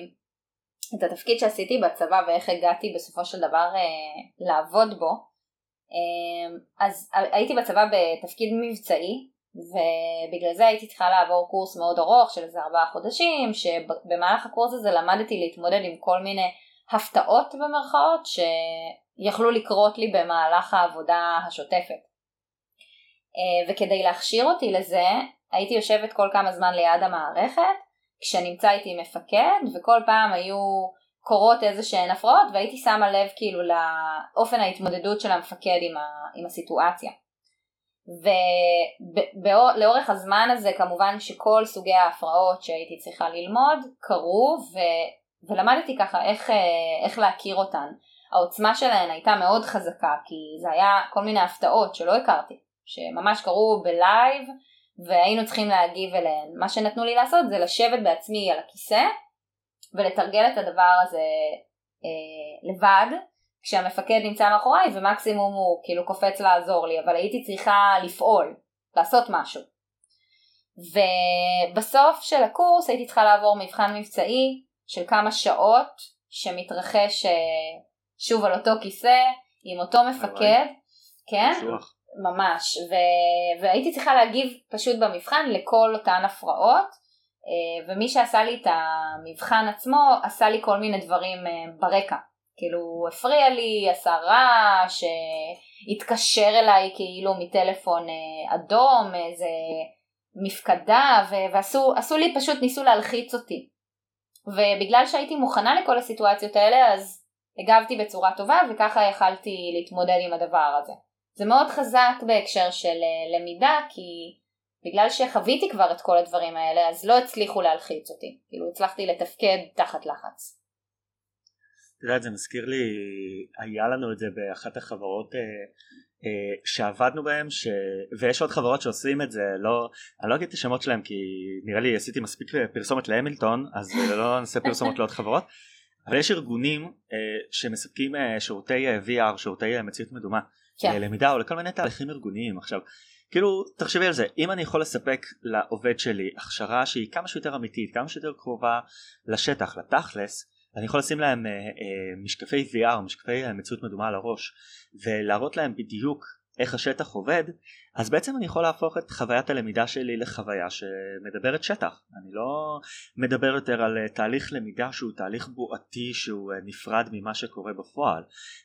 את התפקיד שעשיתי בצבא ואיך הגעתי בסופו של דבר אה, לעבוד בו. אה, אז הייתי בצבא בתפקיד מבצעי ובגלל זה הייתי צריכה לעבור קורס מאוד ארוך של איזה ארבעה חודשים שבמהלך הקורס הזה למדתי להתמודד עם כל מיני הפתעות במרכאות שיכלו לקרות לי במהלך העבודה השוטפת. אה, וכדי להכשיר אותי לזה הייתי יושבת כל כמה זמן ליד המערכת כשנמצא איתי מפקד וכל פעם היו קורות איזה שהן הפרעות והייתי שמה לב כאילו לאופן ההתמודדות של המפקד עם, ה, עם הסיטואציה. ולאורך הזמן הזה כמובן שכל סוגי ההפרעות שהייתי צריכה ללמוד קרו ו... ולמדתי ככה איך, איך להכיר אותן. העוצמה שלהן הייתה מאוד חזקה כי זה היה כל מיני הפתעות שלא הכרתי, שממש קרו בלייב והיינו צריכים להגיב אליהן. מה שנתנו לי לעשות זה לשבת בעצמי על הכיסא ולתרגל את הדבר הזה אה, לבד כשהמפקד נמצא מאחוריי ומקסימום הוא כאילו קופץ לעזור לי אבל הייתי צריכה לפעול, לעשות משהו. ובסוף של הקורס הייתי צריכה לעבור מבחן מבצעי של כמה שעות שמתרחש אה, שוב על אותו כיסא עם אותו מפקד, כן? ממש, ו... והייתי צריכה להגיב פשוט במבחן לכל אותן הפרעות אה, ומי שעשה לי את המבחן עצמו עשה לי כל מיני דברים אה, ברקע כאילו הוא הפריע לי, עשה רעש, התקשר אליי כאילו מטלפון אה, אדום, איזה מפקדה, ועשו לי פשוט, ניסו להלחיץ אותי. ובגלל שהייתי מוכנה לכל הסיטואציות האלה, אז הגבתי בצורה טובה, וככה יכלתי להתמודד עם הדבר הזה. זה מאוד חזק בהקשר של אה, למידה, כי בגלל שחוויתי כבר את כל הדברים האלה, אז לא הצליחו להלחיץ אותי. כאילו הצלחתי לתפקד תחת לחץ. את יודעת זה מזכיר לי היה לנו את זה באחת החברות אה, אה, שעבדנו בהם ש... ויש עוד חברות שעושים את זה לא אני לא אגיד את השמות שלהם כי נראה לי עשיתי מספיק פרסומת להמילטון אז לא נעשה פרסומות לעוד חברות אבל יש ארגונים אה, שמספקים אה, שירותי אה, VR שירותי אה, מציאות מדומה כן. אה, למידה או לכל מיני תהליכים ארגוניים עכשיו כאילו תחשבי על זה אם אני יכול לספק לעובד שלי הכשרה שהיא כמה שיותר אמיתית כמה שיותר קרובה לשטח לתכלס אני יכול לשים להם אה, אה, משקפי VR, משקפי אה, מציאות מדומה על הראש ולהראות להם בדיוק איך השטח עובד אז בעצם אני יכול להפוך את חוויית הלמידה שלי לחוויה שמדברת שטח. אני לא מדבר יותר על אה, תהליך למידה שהוא תהליך בועתי שהוא אה, נפרד ממה שקורה בפועל.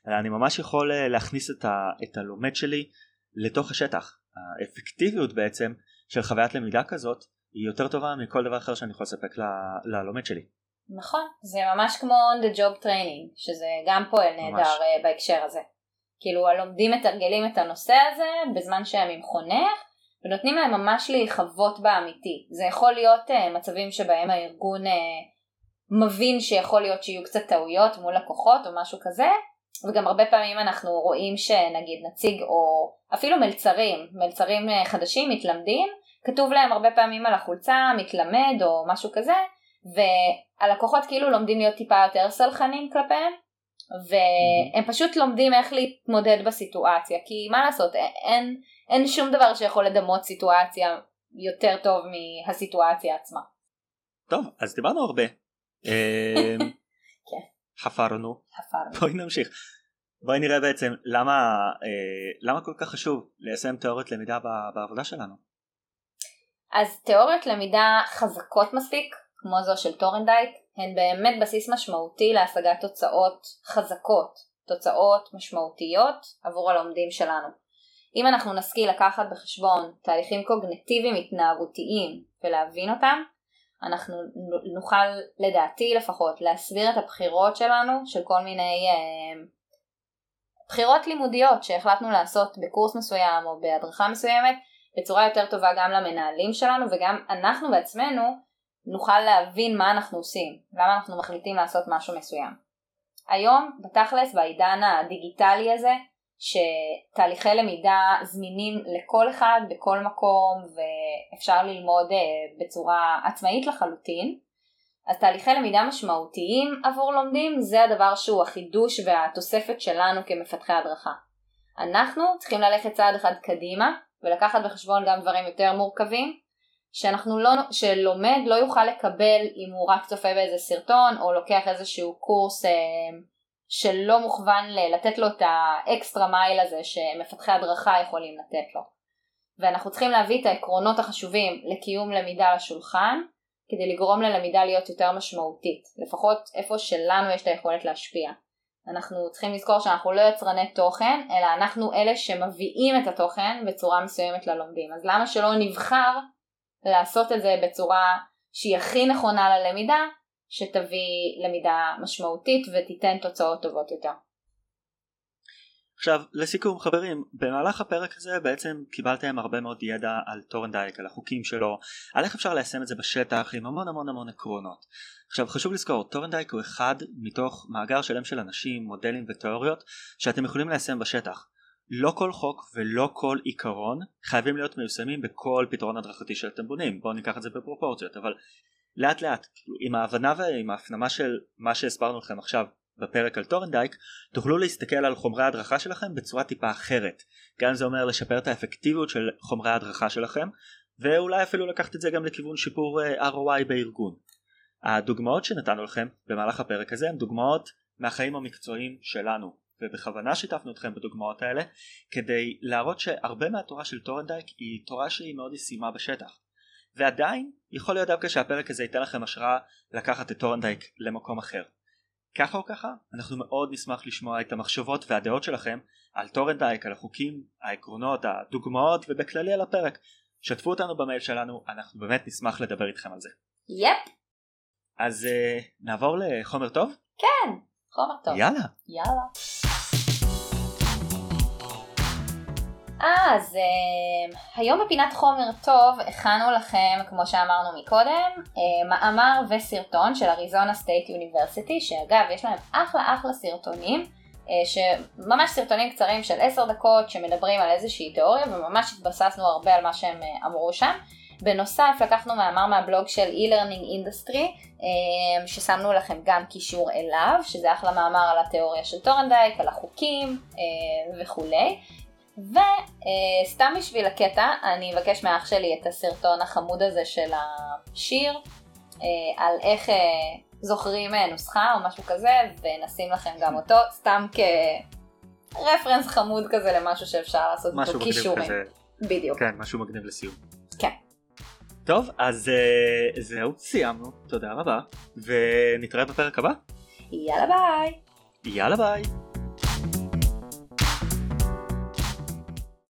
אלא אני ממש יכול אה, להכניס את, ה, את הלומד שלי לתוך השטח. האפקטיביות בעצם של חוויית למידה כזאת היא יותר טובה מכל דבר אחר שאני יכול לספק ל, ללומד שלי. נכון, זה ממש כמו on the job training, שזה גם פועל נהדר בהקשר הזה. כאילו הלומדים מתרגלים את הנושא הזה בזמן שהם עם חונך ונותנים להם ממש להיחוות באמיתי. זה יכול להיות uh, מצבים שבהם הארגון uh, מבין שיכול להיות שיהיו קצת טעויות מול לקוחות או משהו כזה וגם הרבה פעמים אנחנו רואים שנגיד נציג או אפילו מלצרים, מלצרים חדשים מתלמדים, כתוב להם הרבה פעמים על החולצה מתלמד או משהו כזה והלקוחות כאילו לומדים להיות טיפה יותר סלחנים כלפיהם והם פשוט לומדים איך להתמודד בסיטואציה כי מה לעשות אין, אין שום דבר שיכול לדמות סיטואציה יותר טוב מהסיטואציה עצמה. טוב אז דיברנו הרבה. אמ, (laughs) כן. חפרנו. חפרנו. בואי נמשיך. בואי נראה בעצם למה, אה, למה כל כך חשוב ליישם תיאוריות למידה בעבודה שלנו. אז תיאוריות למידה חזקות מספיק כמו זו של טורנדייק, הן באמת בסיס משמעותי להשגת תוצאות חזקות, תוצאות משמעותיות עבור הלומדים שלנו. אם אנחנו נשכיל לקחת בחשבון תהליכים קוגנטיביים התנהגותיים ולהבין אותם, אנחנו נוכל לדעתי לפחות להסביר את הבחירות שלנו של כל מיני אה, בחירות לימודיות שהחלטנו לעשות בקורס מסוים או בהדרכה מסוימת בצורה יותר טובה גם למנהלים שלנו וגם אנחנו בעצמנו נוכל להבין מה אנחנו עושים, למה אנחנו מחליטים לעשות משהו מסוים. היום, בתכלס, בעידן הדיגיטלי הזה, שתהליכי למידה זמינים לכל אחד בכל מקום ואפשר ללמוד בצורה עצמאית לחלוטין. אז תהליכי למידה משמעותיים עבור לומדים זה הדבר שהוא החידוש והתוספת שלנו כמפתחי הדרכה. אנחנו צריכים ללכת צעד אחד קדימה ולקחת בחשבון גם דברים יותר מורכבים שאנחנו לא, שלומד לא יוכל לקבל אם הוא רק צופה באיזה סרטון או לוקח איזשהו קורס אה, שלא מוכוון לתת לו את האקסטרה מייל הזה שמפתחי הדרכה יכולים לתת לו. ואנחנו צריכים להביא את העקרונות החשובים לקיום למידה לשולחן כדי לגרום ללמידה להיות יותר משמעותית, לפחות איפה שלנו יש את היכולת להשפיע. אנחנו צריכים לזכור שאנחנו לא יצרני תוכן, אלא אנחנו אלה שמביאים את התוכן בצורה מסוימת ללומדים. אז למה שלא נבחר לעשות את זה בצורה שהיא הכי נכונה ללמידה, שתביא למידה משמעותית ותיתן תוצאות טובות יותר. עכשיו לסיכום חברים במהלך הפרק הזה בעצם קיבלתם הרבה מאוד ידע על טורנדייק על החוקים שלו על איך אפשר ליישם את זה בשטח עם המון המון המון עקרונות עכשיו חשוב לזכור טורנדייק הוא אחד מתוך מאגר שלם של אנשים מודלים ותיאוריות שאתם יכולים ליישם בשטח לא כל חוק ולא כל עיקרון חייבים להיות מיושמים בכל פתרון הדרכתי שאתם בונים. בואו ניקח את זה בפרופורציות אבל לאט לאט עם ההבנה ועם ההפנמה של מה שהסברנו לכם עכשיו בפרק על טורנדייק תוכלו להסתכל על חומרי ההדרכה שלכם בצורה טיפה אחרת. גם זה אומר לשפר את האפקטיביות של חומרי ההדרכה שלכם ואולי אפילו לקחת את זה גם לכיוון שיפור אה, ROI בארגון. הדוגמאות שנתנו לכם במהלך הפרק הזה הן דוגמאות מהחיים המקצועיים שלנו ובכוונה שיתפנו אתכם בדוגמאות האלה כדי להראות שהרבה מהתורה של טורנדייק היא תורה שהיא מאוד ישימה בשטח ועדיין יכול להיות דווקא שהפרק הזה ייתן לכם השראה לקחת את טורנדייק למקום אחר. ככה או ככה אנחנו מאוד נשמח לשמוע את המחשבות והדעות שלכם על טורנדייק, על החוקים, העקרונות, הדוגמאות ובכללי על הפרק. שתפו אותנו במייל שלנו, אנחנו באמת נשמח לדבר איתכם על זה. yep. אז אה, נעבור לחומר טוב? כן, חומר טוב. יאללה. יאללה. אז אה, היום בפינת חומר טוב הכנו לכם, כמו שאמרנו מקודם, אה, מאמר וסרטון של Arizona State University, שאגב יש להם אחלה אחלה סרטונים, אה, שממש סרטונים קצרים של 10 דקות שמדברים על איזושהי תיאוריה וממש התבססנו הרבה על מה שהם אה, אמרו שם. בנוסף לקחנו מאמר מהבלוג של e-learning industry ששמנו לכם גם קישור אליו שזה אחלה מאמר על התיאוריה של טורנדייק, על החוקים וכולי וסתם בשביל הקטע, אני אבקש מאח שלי את הסרטון החמוד הזה של השיר, אה, על איך אה, זוכרים אה, נוסחה או משהו כזה, ונשים לכם גם אותו, סתם כרפרנס חמוד כזה למשהו שאפשר לעשות איתו קישורים. כזה... בדיוק. כן, משהו מגניב לסיום. כן. טוב, אז uh, זהו, סיימנו, תודה רבה, ונתראה בפרק הבא. יאללה ביי. יאללה ביי.